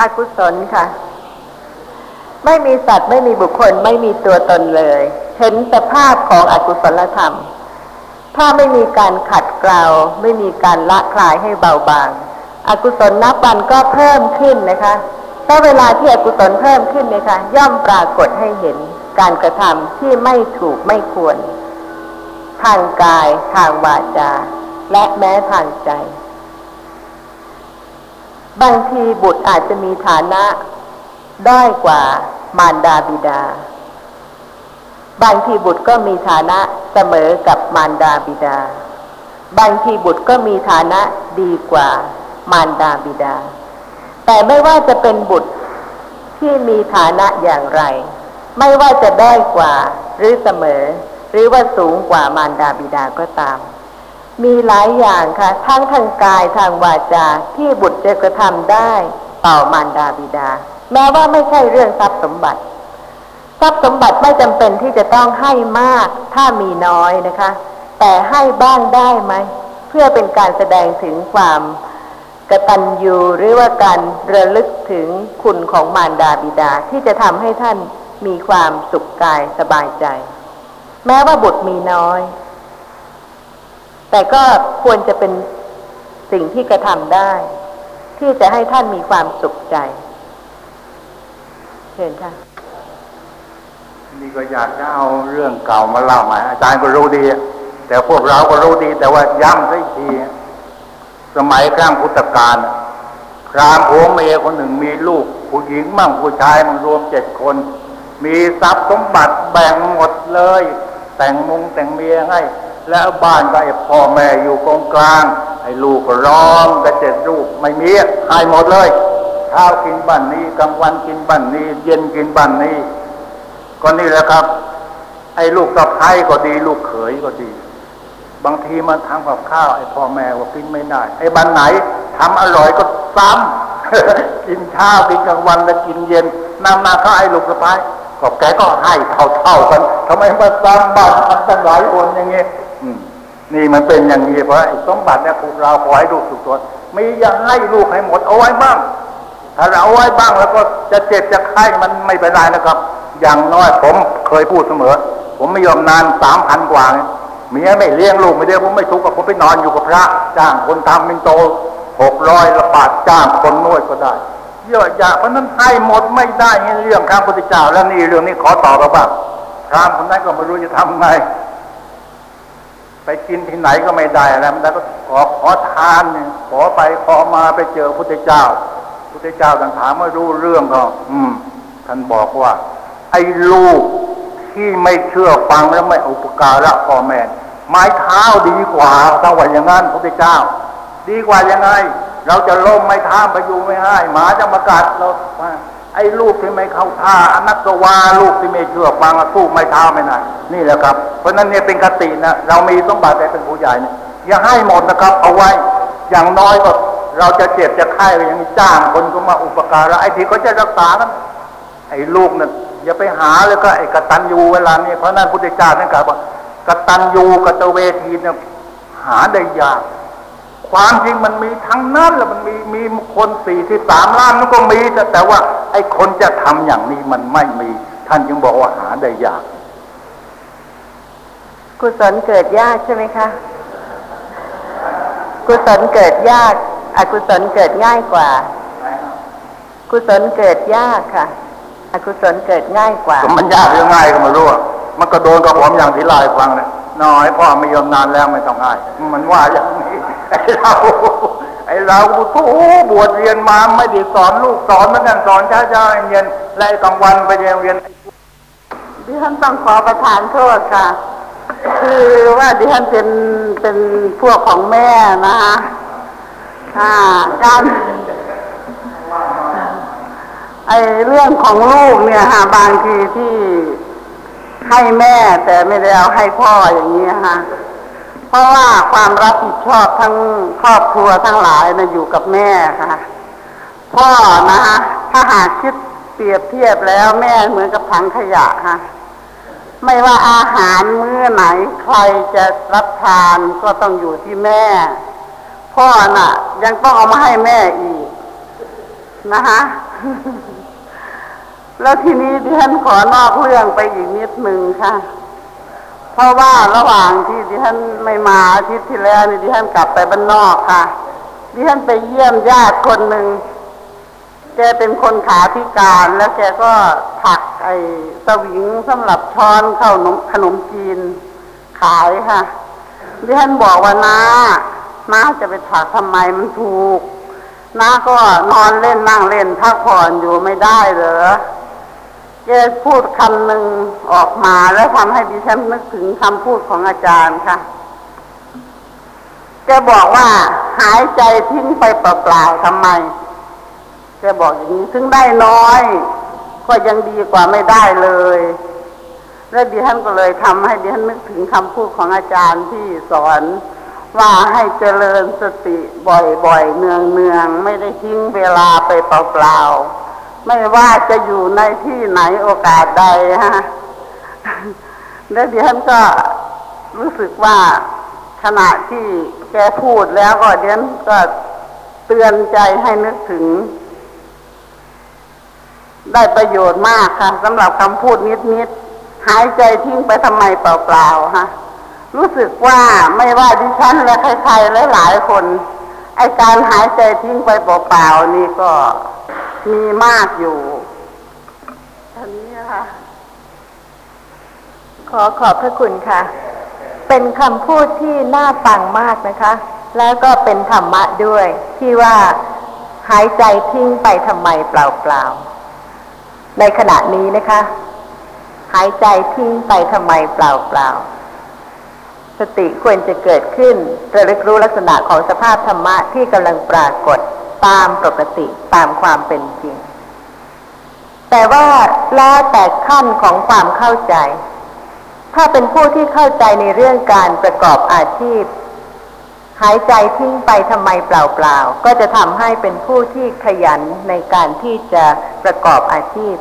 อกุศลค่ะ ไม่มีสัตว์ไม่มีบุคคลไม่มีตัวตนเลย เห็นสภาพของอกุศลธรรม ถ้าไม่มีการขัด เกลาไม่มีการละคลายให้เบาบาง อกุศลนับวันก็เพิ่มขึ้นนะคะถ้าเวลาที่อกุศลเพิ่มขึ้นนะคะ ย่อมปรากฏให้เห็นการกระทำที่ไม่ถูกไม่ควร ทางกายทางวาจา และแม้ทางใจ บางทีบุตรอาจจะมีฐานะด้อยกว่ามารดาบิดา บางทีบุตรก็มีฐานะเสมอกับมารดาบิดา บางทีบุตรก็มีฐานะดีกว่ามารดาบิดา แต่ไม่ว่าจะเป็นบุตรที่มีฐานะอย่างไร ไม่ว่าจะด้อยกว่าหรือเสมอ หรือว่าสูงกว่ามารดาบิดาก็ตาม มีหลายอย่างค่ะ ทั้งทางกายทางวาจาที่บุตรจะกระทำได้ต่อมารดาบิดา แม้ว่าไม่ใช่เรื่องทรัพย์สมบัติ ทรัพย์สมบัติไม่จำเป็นที่จะต้องให้มาก ถ้ามีน้อยนะคะ แต่ให้บ้างได้ไหม เพื่อเป็นการแสดงถึงความกตัญญูหรือว่าการระลึกถึงคุณของมารดาบิดาที่จะทำให้ท่านมีความสุขกายสบายใจ
แม้ว่าบุตรมีน้อย แต่ก็ควรจะเป็นสิ่งที่กระทำได้ ที่จะให้ท่านมีความสุขใจเชิญค่ะ
นี่ก็อยากจะเอาเรื่องเก่ามาเล่าใหม่อาจารย์ก็รู้ดี แต่พวกเราก็รู้ดี แต่ว่าย้ำสักที สมัยครั้งพุทธกาลพรามผัวเมียคนหนึ่งมีลูก ผู้หญิงมั่งผู้ชายมันรวมเจ็ดคน มีทรัพย์สมบัติแบ่งหมดเลย แต่งมุงแต่งเมียให้ แล้วบ้านก็ไอ้พ่อแม่อยู่กองกลางไอ้ลูกก็ร้องกระเจ็ดลูกไม่มีให้หมดเลยเช้ากินบ้านนี้กลางวันกินบ้านนี้ เย็นกินบ้านนี้ ก็นี่แหละครับ ไอ้ลูกสะพ้ายก็ดี ลูกเขยก็ดี บางทีมันทำกับข้าวไอ้พ่อแม่ว่ากินไม่ได้ ไอ้บ้านไหนทำอร่อยก็ซ้ำกินเช้ากินกลางวันแล้วกินเย็นนำมาเข้าไอ้ลูกสะพ้ายก็แกก็ให้เท่าๆกันทำไมมาซ้ำบ้านมันตั้งหลายคนอย่างเงี้อืมนี่มันเป็นอย่างนี้เพราะไอ้สมบัติเนี่ยพวกเราขอให้ลูกสุขตัวมีอย่างให้ลูกให้หมดเอาไว้บ้าง ถ้าเราเอาไว้บ้างแล้วก็จะเจ็บจะไข้มันไม่เป็นไรนะครับ อย่างน้อยผมเคยพูดเสมอ ผมไม่ยอมนานสามพันกว่าเนี่ย เมียไม่เลี้ยงลูกไม่เลี้ยงผมไม่ทุกข์กับผมไปนอนอยู่กับพระ จ้างคนทำเป็นโตหกร้อยละบาทจ้างคนนวดก็ได้เยอะแยะเพราะนั้นให้หมดไม่ได้เงี้ยเรื่องข้างพุทธเจ้าแล้วนี่เรื่องนี้ขอตอบกับบ้างพรามคนนั้นก็ไม่รู้จะทำไง ไปกินที่ไหนก็ไม่ได้แล้วมันก็ขอขอทานขอไปขอมาไปเจอพุทธเจ้า พุทธเจ้าท่านถามว่ารู้เรื่องก็อืมท่านบอกว่า ไอ้ลูก ที่ไม่เชื่อฟังแล้วไม่อุปการะพ่อแม่ไม้เท้าดีกว่าถ้าว่าอย่างนั้นพุทธเจ้า ดีกว่ายังไง เราจะล้มไม้เท้าไปอยู่ไม่ให้หมาจะมากัดเราไอ้ลูกที่ไม่เข้าท่าอนัตวาลูกที่ไม่เชื่อฟังสู้ไม้เท้าไม่ได้นี่แหละครับ เพราะนั้นเนี่ยเป็นคตินะเรามีสมบัติแต่เป็นผู้ใหญ่เนี่ยอย่าให้หมดนะครับ เอาไว้อย่างน้อยก็เราจะเจ็บจะไข้ยังจ้างคนก็มาอุปการะไอ้ที่เขาจะรักษานั้นไอ้ลูกนั่น อย่าไปหาเลยก็ไอ้กตัญญูเวลานี้เพราะนั้นพุทธเจ้าท่านกล่าวว่ากตัญญูกตเวทีเนี่ยหาได้ยากความจริงมันมีทั้งนั้นแหละมันมีมีคนสี่ที่สามล้านมันก็มีแต่แต่ว่า ไอ้คนจะทำอย่างนี้มันไม่มี ท่านจึงบอกว่าหาได้ยาก
กุศลเกิดยากใช่ไหมคะกุศลเกิดยากอกุศลเกิดง่ายกว่า กุศลเกิดยากค่ะ อกุศลเกิดง่ายกว่า
ก็มันยากหรือง่ายก็ไม่รู้อะมันก็โดนกับผมอย่างที่เลายฟังเนี่ยน้อยพ่อไม่ยอมนานแล้วไม่ต้องง่าย มันว่าอย่างนี้ไอ้เราไอ้เราโอ้โหบวชเรียนมาไม่ได้สอนลูกสอนเหมือนกันสอนเช้าเช้าๆเย็นๆและไอ้กลางวันไปเรียนเรียน
ดิฉันต้องขอประทานโทษค่ะ คือว่าดิฉันเป็นเป็นพวกของแม่นะคะค่ะการ ไอเรื่องของลูกเนี่ยค่ะบางทีที่ให้แม่แต่ไม่ได้เอาให้พ่ออย่างนี้ค่ะเพราะว่าความรับผิดชอบทั้งครอบครัวทั้งหลายนะอยู่กับแม่ค่ะ พ่อนะคะถ้าหากคิดเปรียบเทียบแล้วแม่เหมือนกับถังขยะค่ะไม่ว่าอาหารมื้อไหนใครจะรับทานก็ต้องอยู่ที่แม่ พ่อน่ะ ยังต้องเอามาให้แม่อีกนะคะ แล้วทีนี้ดิฉันขอนอกเรื่องไปอีกนิดหนึ่งค่ะ เพราะว่าระหว่างที่ดิฉันไม่มาอาทิตย์ที่แล้วนี่ดิฉันกลับไปบ้านนอกค่ะ ดิฉันไปเยี่ยมญาติคนหนึ่ง แกเป็นคนขาพิการแล้วแกก็ถักไอ้สวิงสำหรับช้อนเข้าขนมขนมจีนขายค่ะ ดิฉันบอกว่าน้าน้าจะไปถักทำไมมันถูกน้าก็นอนเล่นนั่งเล่นพักผ่อนอยู่ไม่ได้เหรอ แกพูดคำหนึ่งออกมาแล้วทำให้ดิฉันนึกถึงคำพูดของอาจารย์ค่ะแกบอกว่าหายใจทิ้งไปเปล่าๆทำไมแกบอกอย่างนี้ถึงได้น้อย ก็ยังดีกว่าไม่ได้เลย แล้วดิฉันก็เลยทำให้ดิฉันนึกถึงคำพูดของอาจารย์ที่สอนว่าให้เจริญสติบ่อยๆเนืองๆไม่ได้ทิ้งเวลาไปเปล่าๆ ไม่ว่าจะอยู่ในที่ไหนโอกาสใดฮะแล้วดิฉันก็รู้สึกว่าขณะที่แกพูดแล้วก็ดิฉันก็เตือนใจให้นึกถึง ได้ประโยชน์มากค่ะสำหรับคำพูดนิดๆหายใจทิ้งไปทำไมเปล่าๆฮะรู้สึกว่าไม่ว่าดิฉันและใครๆหลายๆคน ไอการหายใจทิ้งไปเปล่าๆนี่ก็ มีมากอยู่อันนี้ค่ะ
ขอขอบพระคุณค่ะ เป็นคำพูดที่น่าฟังมากนะคะ แล้วก็เป็นธรรมะด้วย ที่ว่าหายใจทิ้งไปทำไมเปล่าๆ ในขณะนี้นะคะ หายใจทิ้งไปทำไมเปล่าๆ สติควรจะเกิดขึ้นระลึกรู้ลักษณะของสภาพธรรมะที่กำลังปรากฏ ตามปกติตามความเป็นจริง แต่ว่าแล้วแต่ขั้นของความเข้าใจ ถ้าเป็นผู้ที่เข้าใจในเรื่องการประกอบอาชีพ หายใจทิ้งไปทำไมเปล่าๆ ก็จะทำให้เป็นผู้ที่ขยันในการที่จะประกอบอาชีพ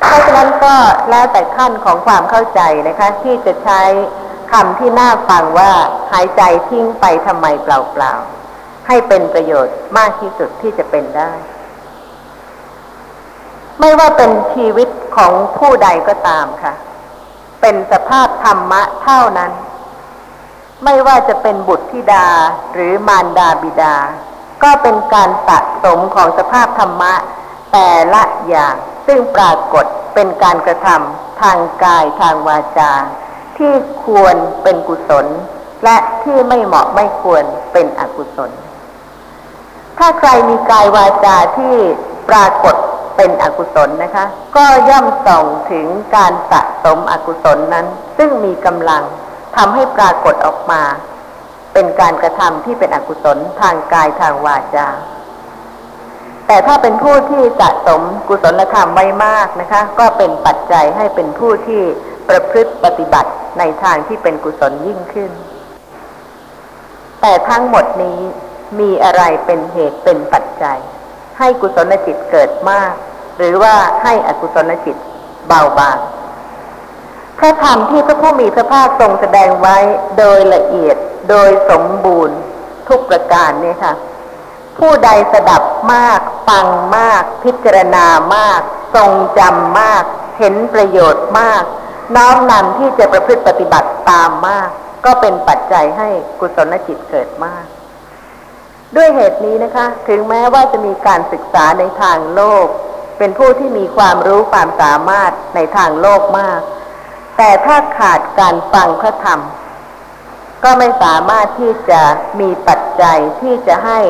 เพราะฉะนั้นก็แล้วแต่ขั้นของความเข้าใจนะคะ ที่จะใช้ คำที่น่าฟังว่าหายใจทิ้งไปทำไมเปล่าๆ ให้เป็นประโยชน์มากที่สุดที่จะเป็นได้ ไม่ว่าเป็นชีวิตของผู้ใดก็ตามค่ะ เป็นสภาพธรรมะเท่านั้น ไม่ว่าจะเป็นบุตรธิดาหรือมารดาบิดา ก็เป็นการสะสมของสภาพธรรมะ แต่ละอย่างซึ่งปรากฏเป็นการกระทำทางกายทางวาจา ที่ควรเป็นกุศล และที่ไม่เหมาะไม่ควรเป็นอกุศล ถ้าใครมีกายวาจาที่ปรากฏเป็นอกุศลนะคะ ก็ย่อมส่องถึงการสะสมอกุศลนั้น ซึ่งมีกำลังทำให้ปรากฏออกมา เป็นการกระทำที่เป็นอกุศลทางกายทางวาจา แต่ถ้าเป็นผู้ที่สะสมกุศลธรรมไว้มากนะคะ ก็เป็นปัจจัยให้เป็นผู้ที่ประพฤติปฏิบัติ ในทางที่เป็นกุศลยิ่งขึ้น แต่ทั้งหมดนี้มีอะไรเป็นเหตุเป็นปัจจัย ให้กุศลจิตเกิดมาก หรือว่าให้อกุศลจิตเบาบางพระธรรมที่พระผู้มีพระภาคทรงแสดงไว้โดยละเอียดโดยสมบูรณ์ทุกประการเนี่ยค่ะ ผู้ใดสดับมาก ฟังมาก พิจารณามาก ทรงจำมาก เห็นประโยชน์มาก น้อมนำที่จะประพฤติปฏิบัติตามมาก ก็เป็นปัจจัยให้กุศลจิตเกิดมาก ด้วยเหตุนี้นะคะ ถึงแม้ว่าจะมีการศึกษาในทางโลก เป็นผู้ที่มีความรู้ความสามารถในทางโลกมาก แต่ถ้าขาดการฟังพระธรรม ก็ไม่สามารถที่จะมีปัจจัยที่จะให้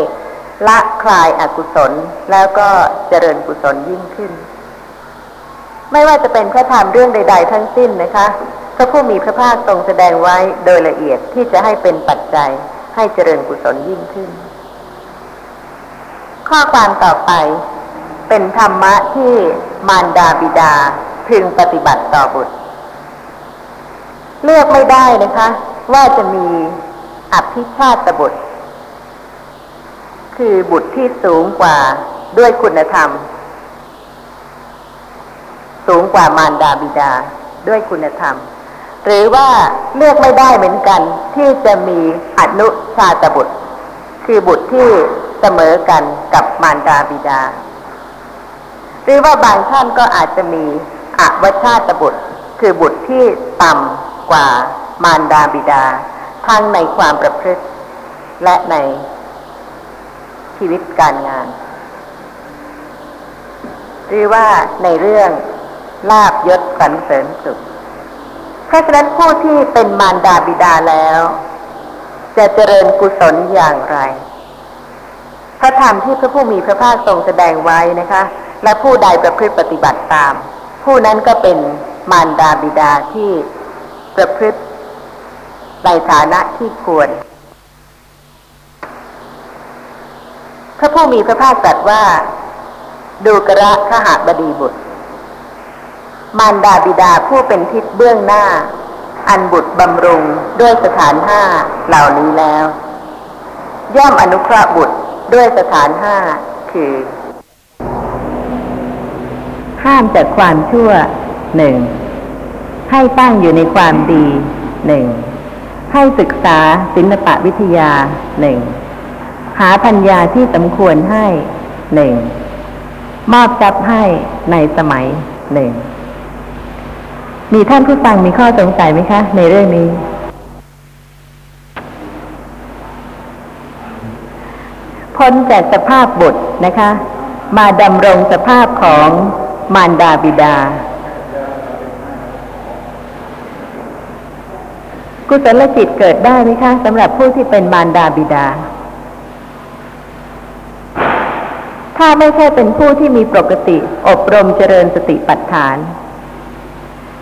ละคลายอกุศลแล้วก็เจริญกุศลยิ่งขึ้น ไม่ว่าจะเป็นพระธรรมเรื่องใด ๆ ทั้งสิ้นนะคะ พระผู้มีพระภาคทรงแสดงไว้โดยละเอียดที่จะให้เป็นปัจจัยให้เจริญกุศลยิ่งขึ้น ข้อความต่อไปเป็นธรรมะที่มารดาบิดาพึงปฏิบัติต่อบุตร เลือกไม่ได้นะคะ ว่าจะมีอภิชาตบุตร คือบุตรที่สูงกว่าด้วยคุณธรรม สูงกว่ามารดาบิดาด้วยคุณธรรม หรือว่าเลือกไม่ได้เหมือนกัน ที่จะมีอนุชาตบุตร คือบุตรที่เสมอกันกับมารดาบิดา หรือว่าบางท่านก็อาจจะมีอวชาตบุตร คือบุตรที่ต่ำกว่ามารดาบิดา ทั้งในความประพฤติ และในชีวิตการงาน หรือว่าในเรื่อง ลาบยศสรรเสริญสุขเพราะฉะนั้นผู้ที่เป็นมารดาบิดาแล้ว จะเจริญกุศลอย่างไร พระธรรมที่พระผู้มีพระภาคทรงแสดงไว้นะคะ และผู้ใดประพฤติปฏิบัติตาม ผู้นั้นก็เป็นมารดาบิดาที่ประพฤติในฐานะที่ควร พระผู้มีพระภาคตรัสว่า ดูกระขหบดีบุตร มารดาบิดาผู้เป็นทิศเบื้องหน้า อันบุตรบำรุงด้วยสถานห้าเหล่านี้แล้ว ย่อมอนุเคราะห์บุตรด้วยสถานห้าคือ ห้ามจากความชั่วหนึ่งให้ตั้งอยู่ในความดีหนึ่งให้ศึกษาศิลปะวิทยาหนึ่งหาปัญญาที่สมควรให้หนึ่งมอบทรัพย์ให้ในสมัยหนึ่ง มีท่านผู้ฟังมีข้อสงสัยไหมคะ ในเรื่องนี้ พ้นจากสภาพบุตรนะคะ มาดำรงสภาพของมารดาบิดา กุศลจิตเกิดได้ไหมคะสำหรับผู้ที่เป็นมารดาบิดา ถ้าไม่ใช่เป็นผู้ที่มีปกติ อบรมเจริญสติปัฏฐาน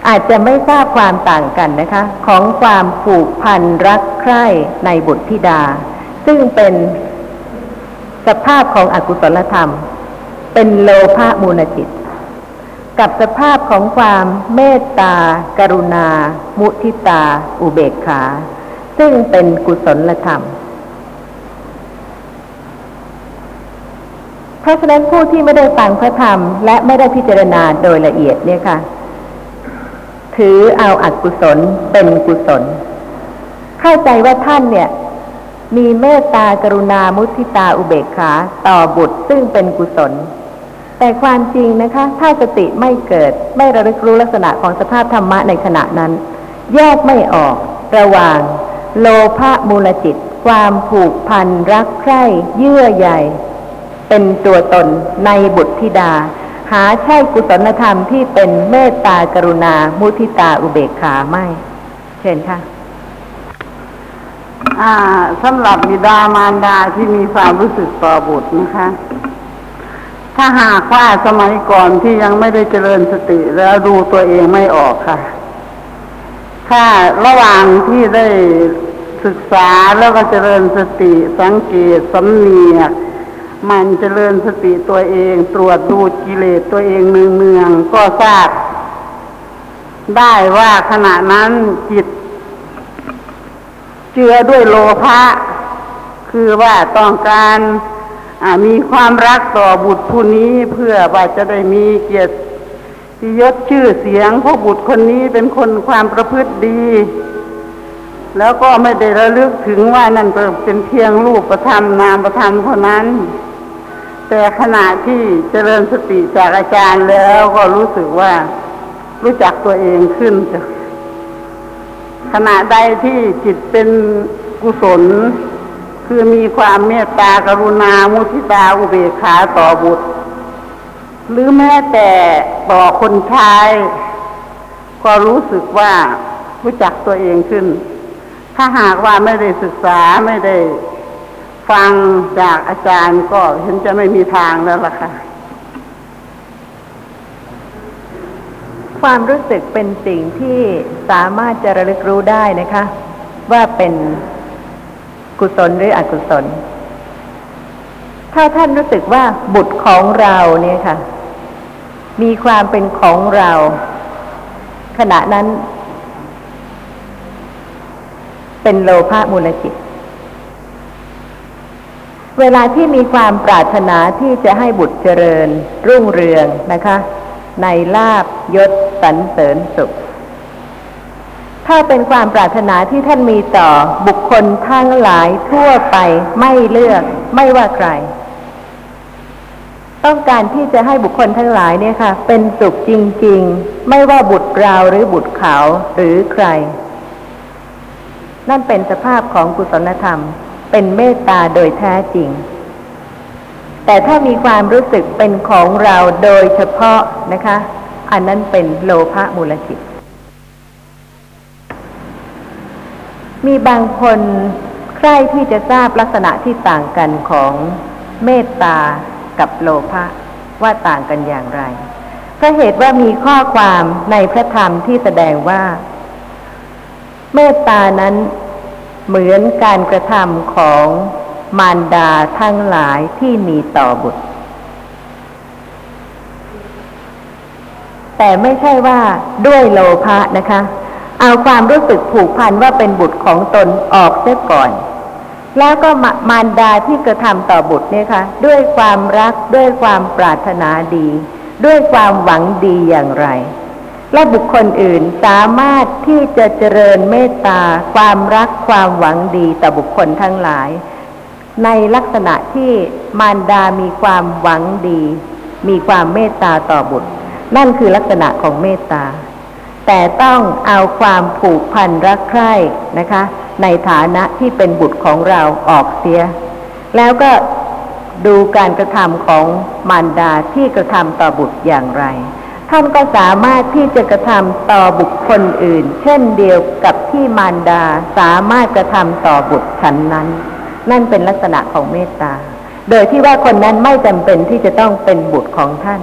อาจจะไม่ทราบความต่างกันนะคะ ของความผูกพันรักใคร่ในบุตรธิดา ซึ่งเป็นสภาพของอกุศลธรรม เป็นโลภะมูลจิต กับสภาพของความเมตตา กรุณา มุทิตา อุเบกขา ซึ่งเป็นกุศลธรรมเพราะฉะนั้นผู้ที่ไม่ได้ฟังพระธรรม และไม่ได้พิจารณาโดยละเอียดเนี่ยค่ะ ถือเอาอกุศลเป็นกุศล เข้าใจว่าท่านเนี่ย มีเมตตากรุณามุทิตาอุเบกขาต่อบุตรซึ่งเป็นกุศล แต่ความจริงนะคะ ถ้าสติไม่เกิดไม่ระลึกรู้ลักษณะของสภาพธรรมะในขณะนั้น แยกไม่ออก ระหว่าง โลภะมูลจิต ความผูกพันรักใคร่เยื่อใยเป็นตัวตนในบุตรธิดา หาใช่กุศลธรรมที่เป็นเมตตากรุณา มุทิตาอุเบกขาไม่ เชิญค่ะ
สำหรับบิดามารดาที่มีความรู้สึกต่อบุตรนะคะ ถ้าหากว่าสมัยก่อนที่ยังไม่ได้เจริญสติแล้วดูตัวเองไม่ออกค่ะ ถ้าระหว่างที่ได้ศึกษาแล้วก็เจริญสติสังเกตสำเนียก มันเจริญสติตัวเอง ตรวจดูกิเลสตัวเองเนืองๆก็ทราบ ได้ว่าขณะนั้นจิต เจือด้วยโลภะคือว่าต้องการมีความรักต่อบุตรผู้นี้เพื่อว่าจะได้มีเกียรติยศชื่อเสียงเพราะบุตรคนนี้เป็นคนความประพฤติดี แล้วก็ไม่ได้ระลึกถึงว่านั่นเป็นเพียงรูปประธรรมนามประธรรมเท่านั้น แต่ขณะที่เจริญสติจากอาจารย์แล้วก็รู้สึกว่ารู้จักตัวเองขึ้นจ้ะขณะใดที่จิตเป็นกุศล คือมีความเมตตากรุณา มุทิตาอุเบกขาต่อบุตร หรือแม้แต่ต่อคนชายก็รู้สึกว่ารู้จักตัวเองขึ้น ถ้าหากว่าไม่ได้ศึกษาไม่ได้ ฟังจากอาจารย์ก็เห็นจะไม่มีทางแล้วล่ะค่ะ
ความรู้สึกเป็นสิ่งที่สามารถจะระลึกรู้ได้นะคะ ว่าเป็นกุศลหรืออกุศล ถ้าท่านรู้สึกว่าบุตรของเราเนี่ยค่ะ มีความเป็นของเรา ขณะนั้น เป็นโลภะมูลจิต เวลาที่มีความปรารถนาที่จะให้บุตรเจริญ รุ่งเรืองนะคะ ในลาบยศสรรเสริญสุข ถ้าเป็นความปรารถนาที่ท่านมีต่อบุคคลทั้งหลายทั่วไปไม่เลือกไม่ว่าใคร ต้องการที่จะให้บุคคลทั้งหลายเนี่ยค่ะ เป็นสุขจริง ๆ ไม่ว่าบุตรเราหรือบุตรเขาหรือใคร นั่นเป็นสภาพของกุศลธรรม เป็นเมตตาโดยแท้จริง แต่ถ้ามีความรู้สึกเป็นของเราโดยเฉพาะนะคะ อันนั้นเป็นโลภะมูลจิต มีบางคนใคร่ที่จะทราบลักษณะที่ต่างกันของเมตตากับโลภะว่าต่างกันอย่างไรเพราะเหตุว่ามีข้อความในพระธรรมที่แสดงว่า เมตตานั้น เหมือนการกระทำของมารดาทั้งหลายที่มีต่อบุตร แต่ไม่ใช่ว่าด้วยโลภะนะคะ เอาความรู้สึกผูกพันว่าเป็นบุตรของตนออกเสียก่อน แล้วก็มารดาที่กระทำต่อบุตรเนี่ยค่ะ ด้วยความรักด้วยความปรารถนาดี ด้วยความหวังดีอย่างไร และบุคคลอื่นสามารถที่จะเจริญเมตตา ความรักความหวังดีต่อบุคคลทั้งหลาย ในลักษณะที่มารดามีความหวังดี มีความเมตตาต่อบุตร นั่นคือลักษณะของเมตตา แต่ต้องเอาความผูกพันรักใคร่นะคะ ในฐานะที่เป็นบุตรของเราออกเสีย แล้วก็ดูการกระทำของมารดาที่กระทำต่อบุตรอย่างไร ท่านก็สามารถที่จะกระทำต่อบุคคลอื่น เช่นเดียวกับที่มารดาสามารถกระทำต่อบุตรฉันนั้น นั่นเป็นลักษณะของเมตตา โดยที่ว่าคนนั้นไม่จำเป็นที่จะต้องเป็นบุตรของท่าน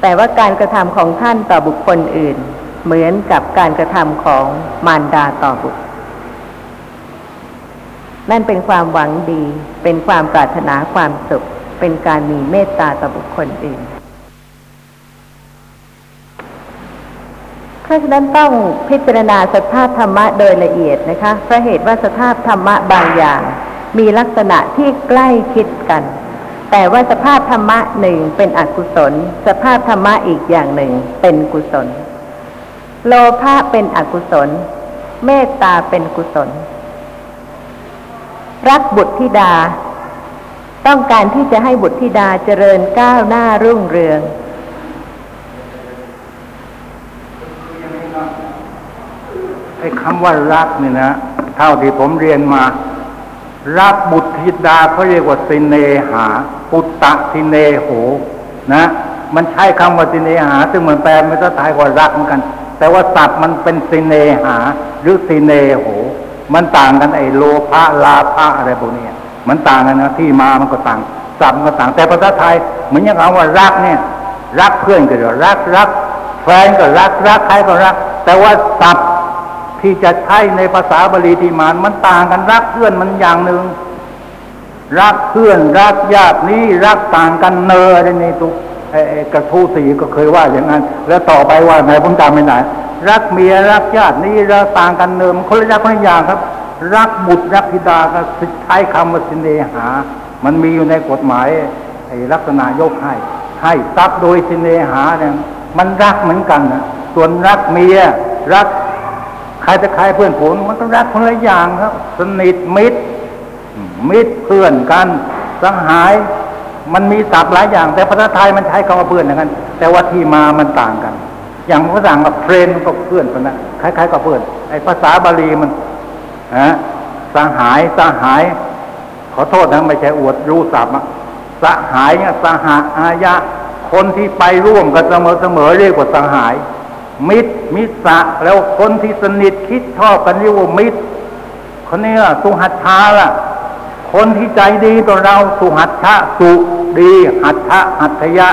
แต่ว่าการกระทำของท่านต่อบุคคลอื่น เหมือนกับการกระทำของมารดาต่อบุตร นั่นเป็นความหวังดี เป็นความปรารถนาความสุข เป็นการมีเมตตาต่อบุคคลอื่น เพราะฉะนั้นต้องพิจารณาสภาพธรรมะโดยละเอียดนะคะเพราะเหตุว่าสภาพธรรมะบางอย่าง มีลักษณะที่ใกล้คิดกัน แต่ว่าสภาพธรรมะหนึ่งเป็นอกุศล สภาพธรรมะอีกอย่างหนึ่งเป็นกุศล โลภะเป็นอกุศล เมตตาเป็นกุศล รักบุตรธิดา ต้องการที่จะให้บุตรธิดาเจริญก้าวหน้ารุ่งเรือง
อ้คำว่ารักนี่นะเท่าที่ผมเรียนมา รักบุตรธิดาเขาเรียกว่าสิเนหา ปุตตะสิเนโห นะ มันใช้คำว่าสิเนหา ซึ่งเหมือนแปลไม่ต้องทายว่ารักเหมือนกัน แต่ว่าศัพท์มันเป็นสิเนหา หรือสิเนโห มันต่างกันไอ้โลภะลาภะอะไรพวกนี้มันต่างกันนะที่มามันก็ต่างศัพท์มันก็ต่าง แต่ภาษาไทยเหมือนอย่างคำว่ารักเนี่ยรักเพื่อนก็เรียกรักรักแฟนก็รักรักใครก็รัก แต่ว่าศัพท์ ที่จะใช้ในภาษาบาลีที่มานมันต่างกันรักเพื่อนมันอย่างหนึ่งรักเพื่อนรักญาตินี้รักต่างกันเนอในในตุกไอ้ไอ้กระทู้สีก็เคยว่าอย่างนั้น แล้วต่อไปว่าไงผมจำไม่ได้รักเมียรักญาตินี้รักต่างกันเนิมนคนละอย่างคนละอย่างครับ รักบุตรรักธิดาก็ใช้คำว่าสินเนหา มันมีอยู่ในกฎหมายไอ้ลักษณะยกให้ ให้ทรัพย์โดยสินเนหาเนี่ยมันรักเหมือนกันนะส่วนรักเมียรัก ครจะใครเพื่อนฝูงมันก็รักคนละอย่างครับ สนิทมิตร มิตรเพื่อนกันสหาย มันมีศัพท์หลายอย่าง แต่ภาษาไทยมันใช้คำว่าเพื่อนอย่างนั้น แต่ว่าที่มามันต่างกัน อย่างภาษาอังกฤษเฟรนก็เพื่อนกันนะคล้ายๆกับเพื่อนไอ้ภาษาบาลีมันฮะสหายสหาย ขอโทษนะไม่ใช่อวดรู้ศัพท์อะสหายเนี่ยสหอายะ คนที่ไปร่วมกันเสมอเสมอๆเรียกว่าสหาย มิตรมิตรสะแล้วคนที่สนิทคิดชอบกันเรียกว่ามิตรคนนี้ล่ะสุหัตถาล่ะ คนที่ใจดีต่อเราสุหัตถะสุดี หัตถะหัตถยะ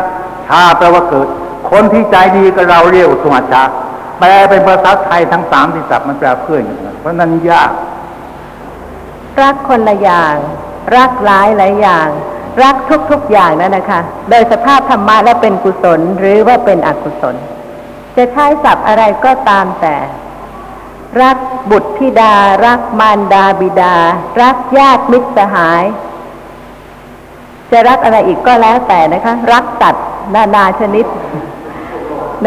ชาแปลว่าเกิด คนที่ใจดีกับเราเรียกว่าสุหัตถะแปลเป็นภาษาไทยทั้งสามที่ศัพท์มันแปลเพื่อนกันทั้งนั้นเพราะนั้นยาก
รักคนละอย่าง รักหลายหลายอย่าง รักทุกๆอย่างนั่นนะคะ โดยสภาพธรรมะและเป็นกุศลหรือว่าเป็นอกุศล จะใช้ศัพท์อะไรก็ตามแต่ รักบุตรธิดา รักมารดาบิดา รักญาติมิตรสหาย จะรักอะไรอีกก็แล้วแต่นะคะ รักสัตว์นานาชนิด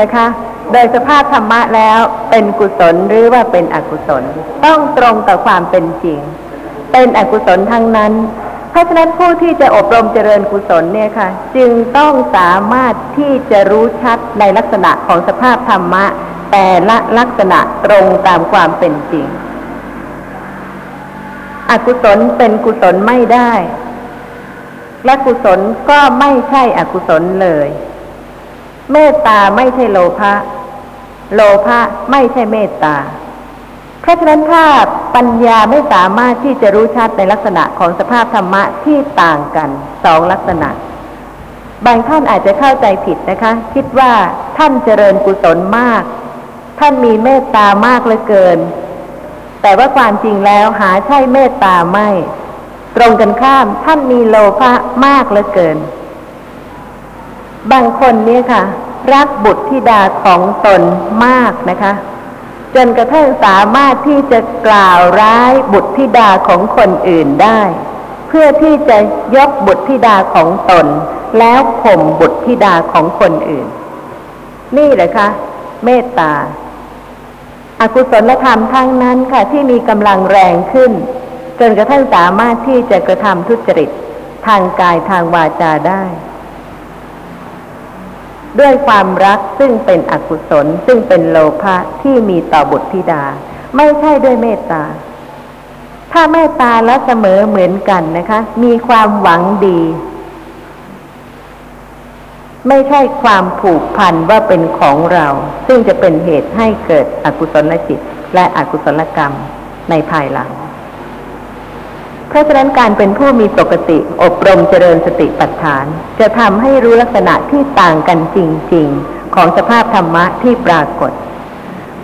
นะคะ โดยสภาพธรรมะแล้วเป็นกุศลหรือว่าเป็นอกุศล ต้องตรงต่อความเป็นจริง เป็นอกุศลทั้งนั้น ราะฉะนั้นผู้ที่จะอบรมเจริญกุศลเนี่ยค่ะ จึงต้องสามารถที่จะรู้ชัดในลักษณะของสภาพธรรมะ แต่ละลักษณะตรงตามความเป็นจริง อกุศลเป็นกุศลไม่ได้ และกุศลก็ไม่ใช่อกุศลเลย เมตตาไม่ใช่โลภะโลภะไม่ใช่เมตตา เพราะฉะนั้นถ้าปัญญาไม่สามารถที่จะรู้ชัดในลักษณะของสภาพธรรมะที่ต่างกันสองลักษณะ บางท่านอาจจะเข้าใจผิดนะคะ คิดว่าท่านเจริญกุศลมาก ท่านมีเมตตามากเหลือเกิน แต่ว่าความจริงแล้วหาใช่เมตตาไม่ ตรงกันข้ามท่านมีโลภะมากเหลือเกิน บางคนเนี่ยค่ะ รักบุตรธิดาของตนมากนะคะ จนกระทั่งสามารถที่จะกล่าวร้ายบุตรธิดาของคนอื่นได้ เพื่อที่จะยกบุตรธิดาของตน แล้วข่มบุตรธิดาของคนอื่น นี่แหละคะเมตตาอากุศลธรรมทั้งนั้นค่ะที่มีกำลังแรงขึ้น จนกระทั่งสามารถที่จะกระทำทุจริต ทางกายทางวาจาได้ ด้วยความรักซึ่งเป็นอกุศลซึ่งเป็นโลภะที่มีต่อบุตรธิดา ไม่ใช่ด้วยเมตตา ถ้าเมตตาแล้วเสมอเหมือนกันนะคะ มีความหวังดี ไม่ใช่ความผูกพันว่าเป็นของเรา ซึ่งจะเป็นเหตุให้เกิดอกุศลจิตและอกุศลกรรมในภายหลัง ราะฉะนั้นการเป็นผู้มีปกติ อบรมเจริญสติปัฏฐาน จะทำให้รู้ลักษณะที่ต่างกันจริง ๆ ของสภาพธรรมะที่ปรากฏ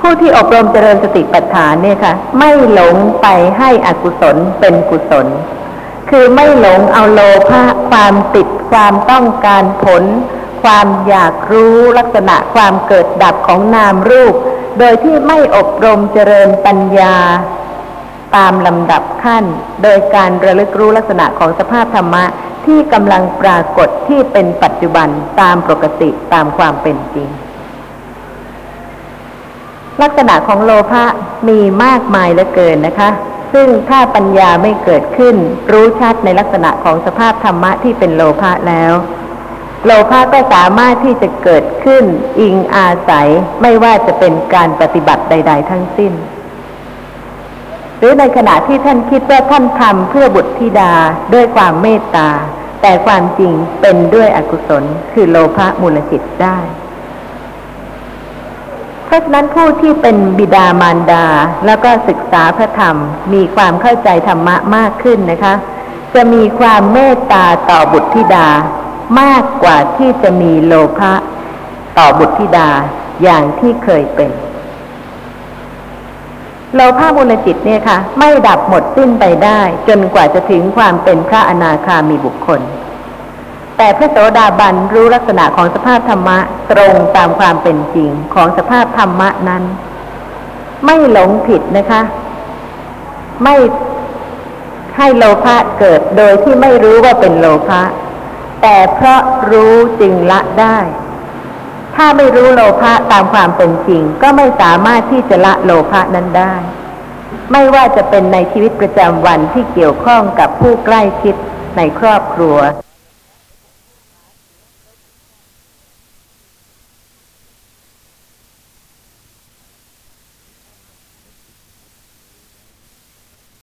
ผู้ที่อบรมเจริญสติปัฏฐานเนี่ยค่ะ ไม่หลงไปให้อกุศลเป็นกุศล คือไม่หลงเอาโลภะความติดความต้องการผล ความอยากรู้ลักษณะความเกิดดับของนามรูป โดยที่ไม่อบรมเจริญปัญญา ตามลำดับขั้น โดยการระลึกรู้ลักษณะของสภาพธรรมะที่กำลังปรากฏที่เป็นปัจจุบันตามปกติตามความเป็นจริง ลักษณะของโลภะมีมากมายเหลือเกินนะคะ ซึ่งถ้าปัญญาไม่เกิดขึ้น รู้ชัดในลักษณะของสภาพธรรมะที่เป็นโลภะแล้ว โลภะก็สามารถที่จะเกิดขึ้น อิงอาศัยไม่ว่าจะเป็นการปฏิบัติใด ๆ ทั้งสิ้น หรือในขณะที่ท่านคิดว่าท่านทำเพื่อบุตรธิดาด้วยความเมตตา แต่ความจริงเป็นด้วยอกุศล คือโลภะมูลจิตได้ เพราะฉะนั้นผู้ที่เป็นบิดามารดาแล้วก็ศึกษาพระธรรม มีความเข้าใจธรรมะมากขึ้นนะคะ จะมีความเมตตาต่อบุตรธิดามากกว่าที่จะมีโลภะต่อบุตรธิดาอย่างที่เคยเป็น โลภะมูลจิตเนี่ยค่ะ ไม่ดับหมดสิ้นไปได้ จนกว่าจะถึงความเป็นพระอนาคามีบุคคล แต่พระโสดาบันรู้ลักษณะของสภาพธรรมะตรงตามความเป็นจริงของสภาพธรรมะนั้น ไม่หลงผิดนะคะ ไม่ให้โลภะเกิดโดยที่ไม่รู้ว่าเป็นโลภะแต่เพราะรู้จึงละได้ ถ้าไม่รู้โลภะตามความเป็นจริง ก็ไม่สามารถที่จะละโลภะนั้นได้ ไม่ว่าจะเป็นในชีวิตประจำวันที่เกี่ยวข้องกับผู้ใกล้ชิดในครอบครัว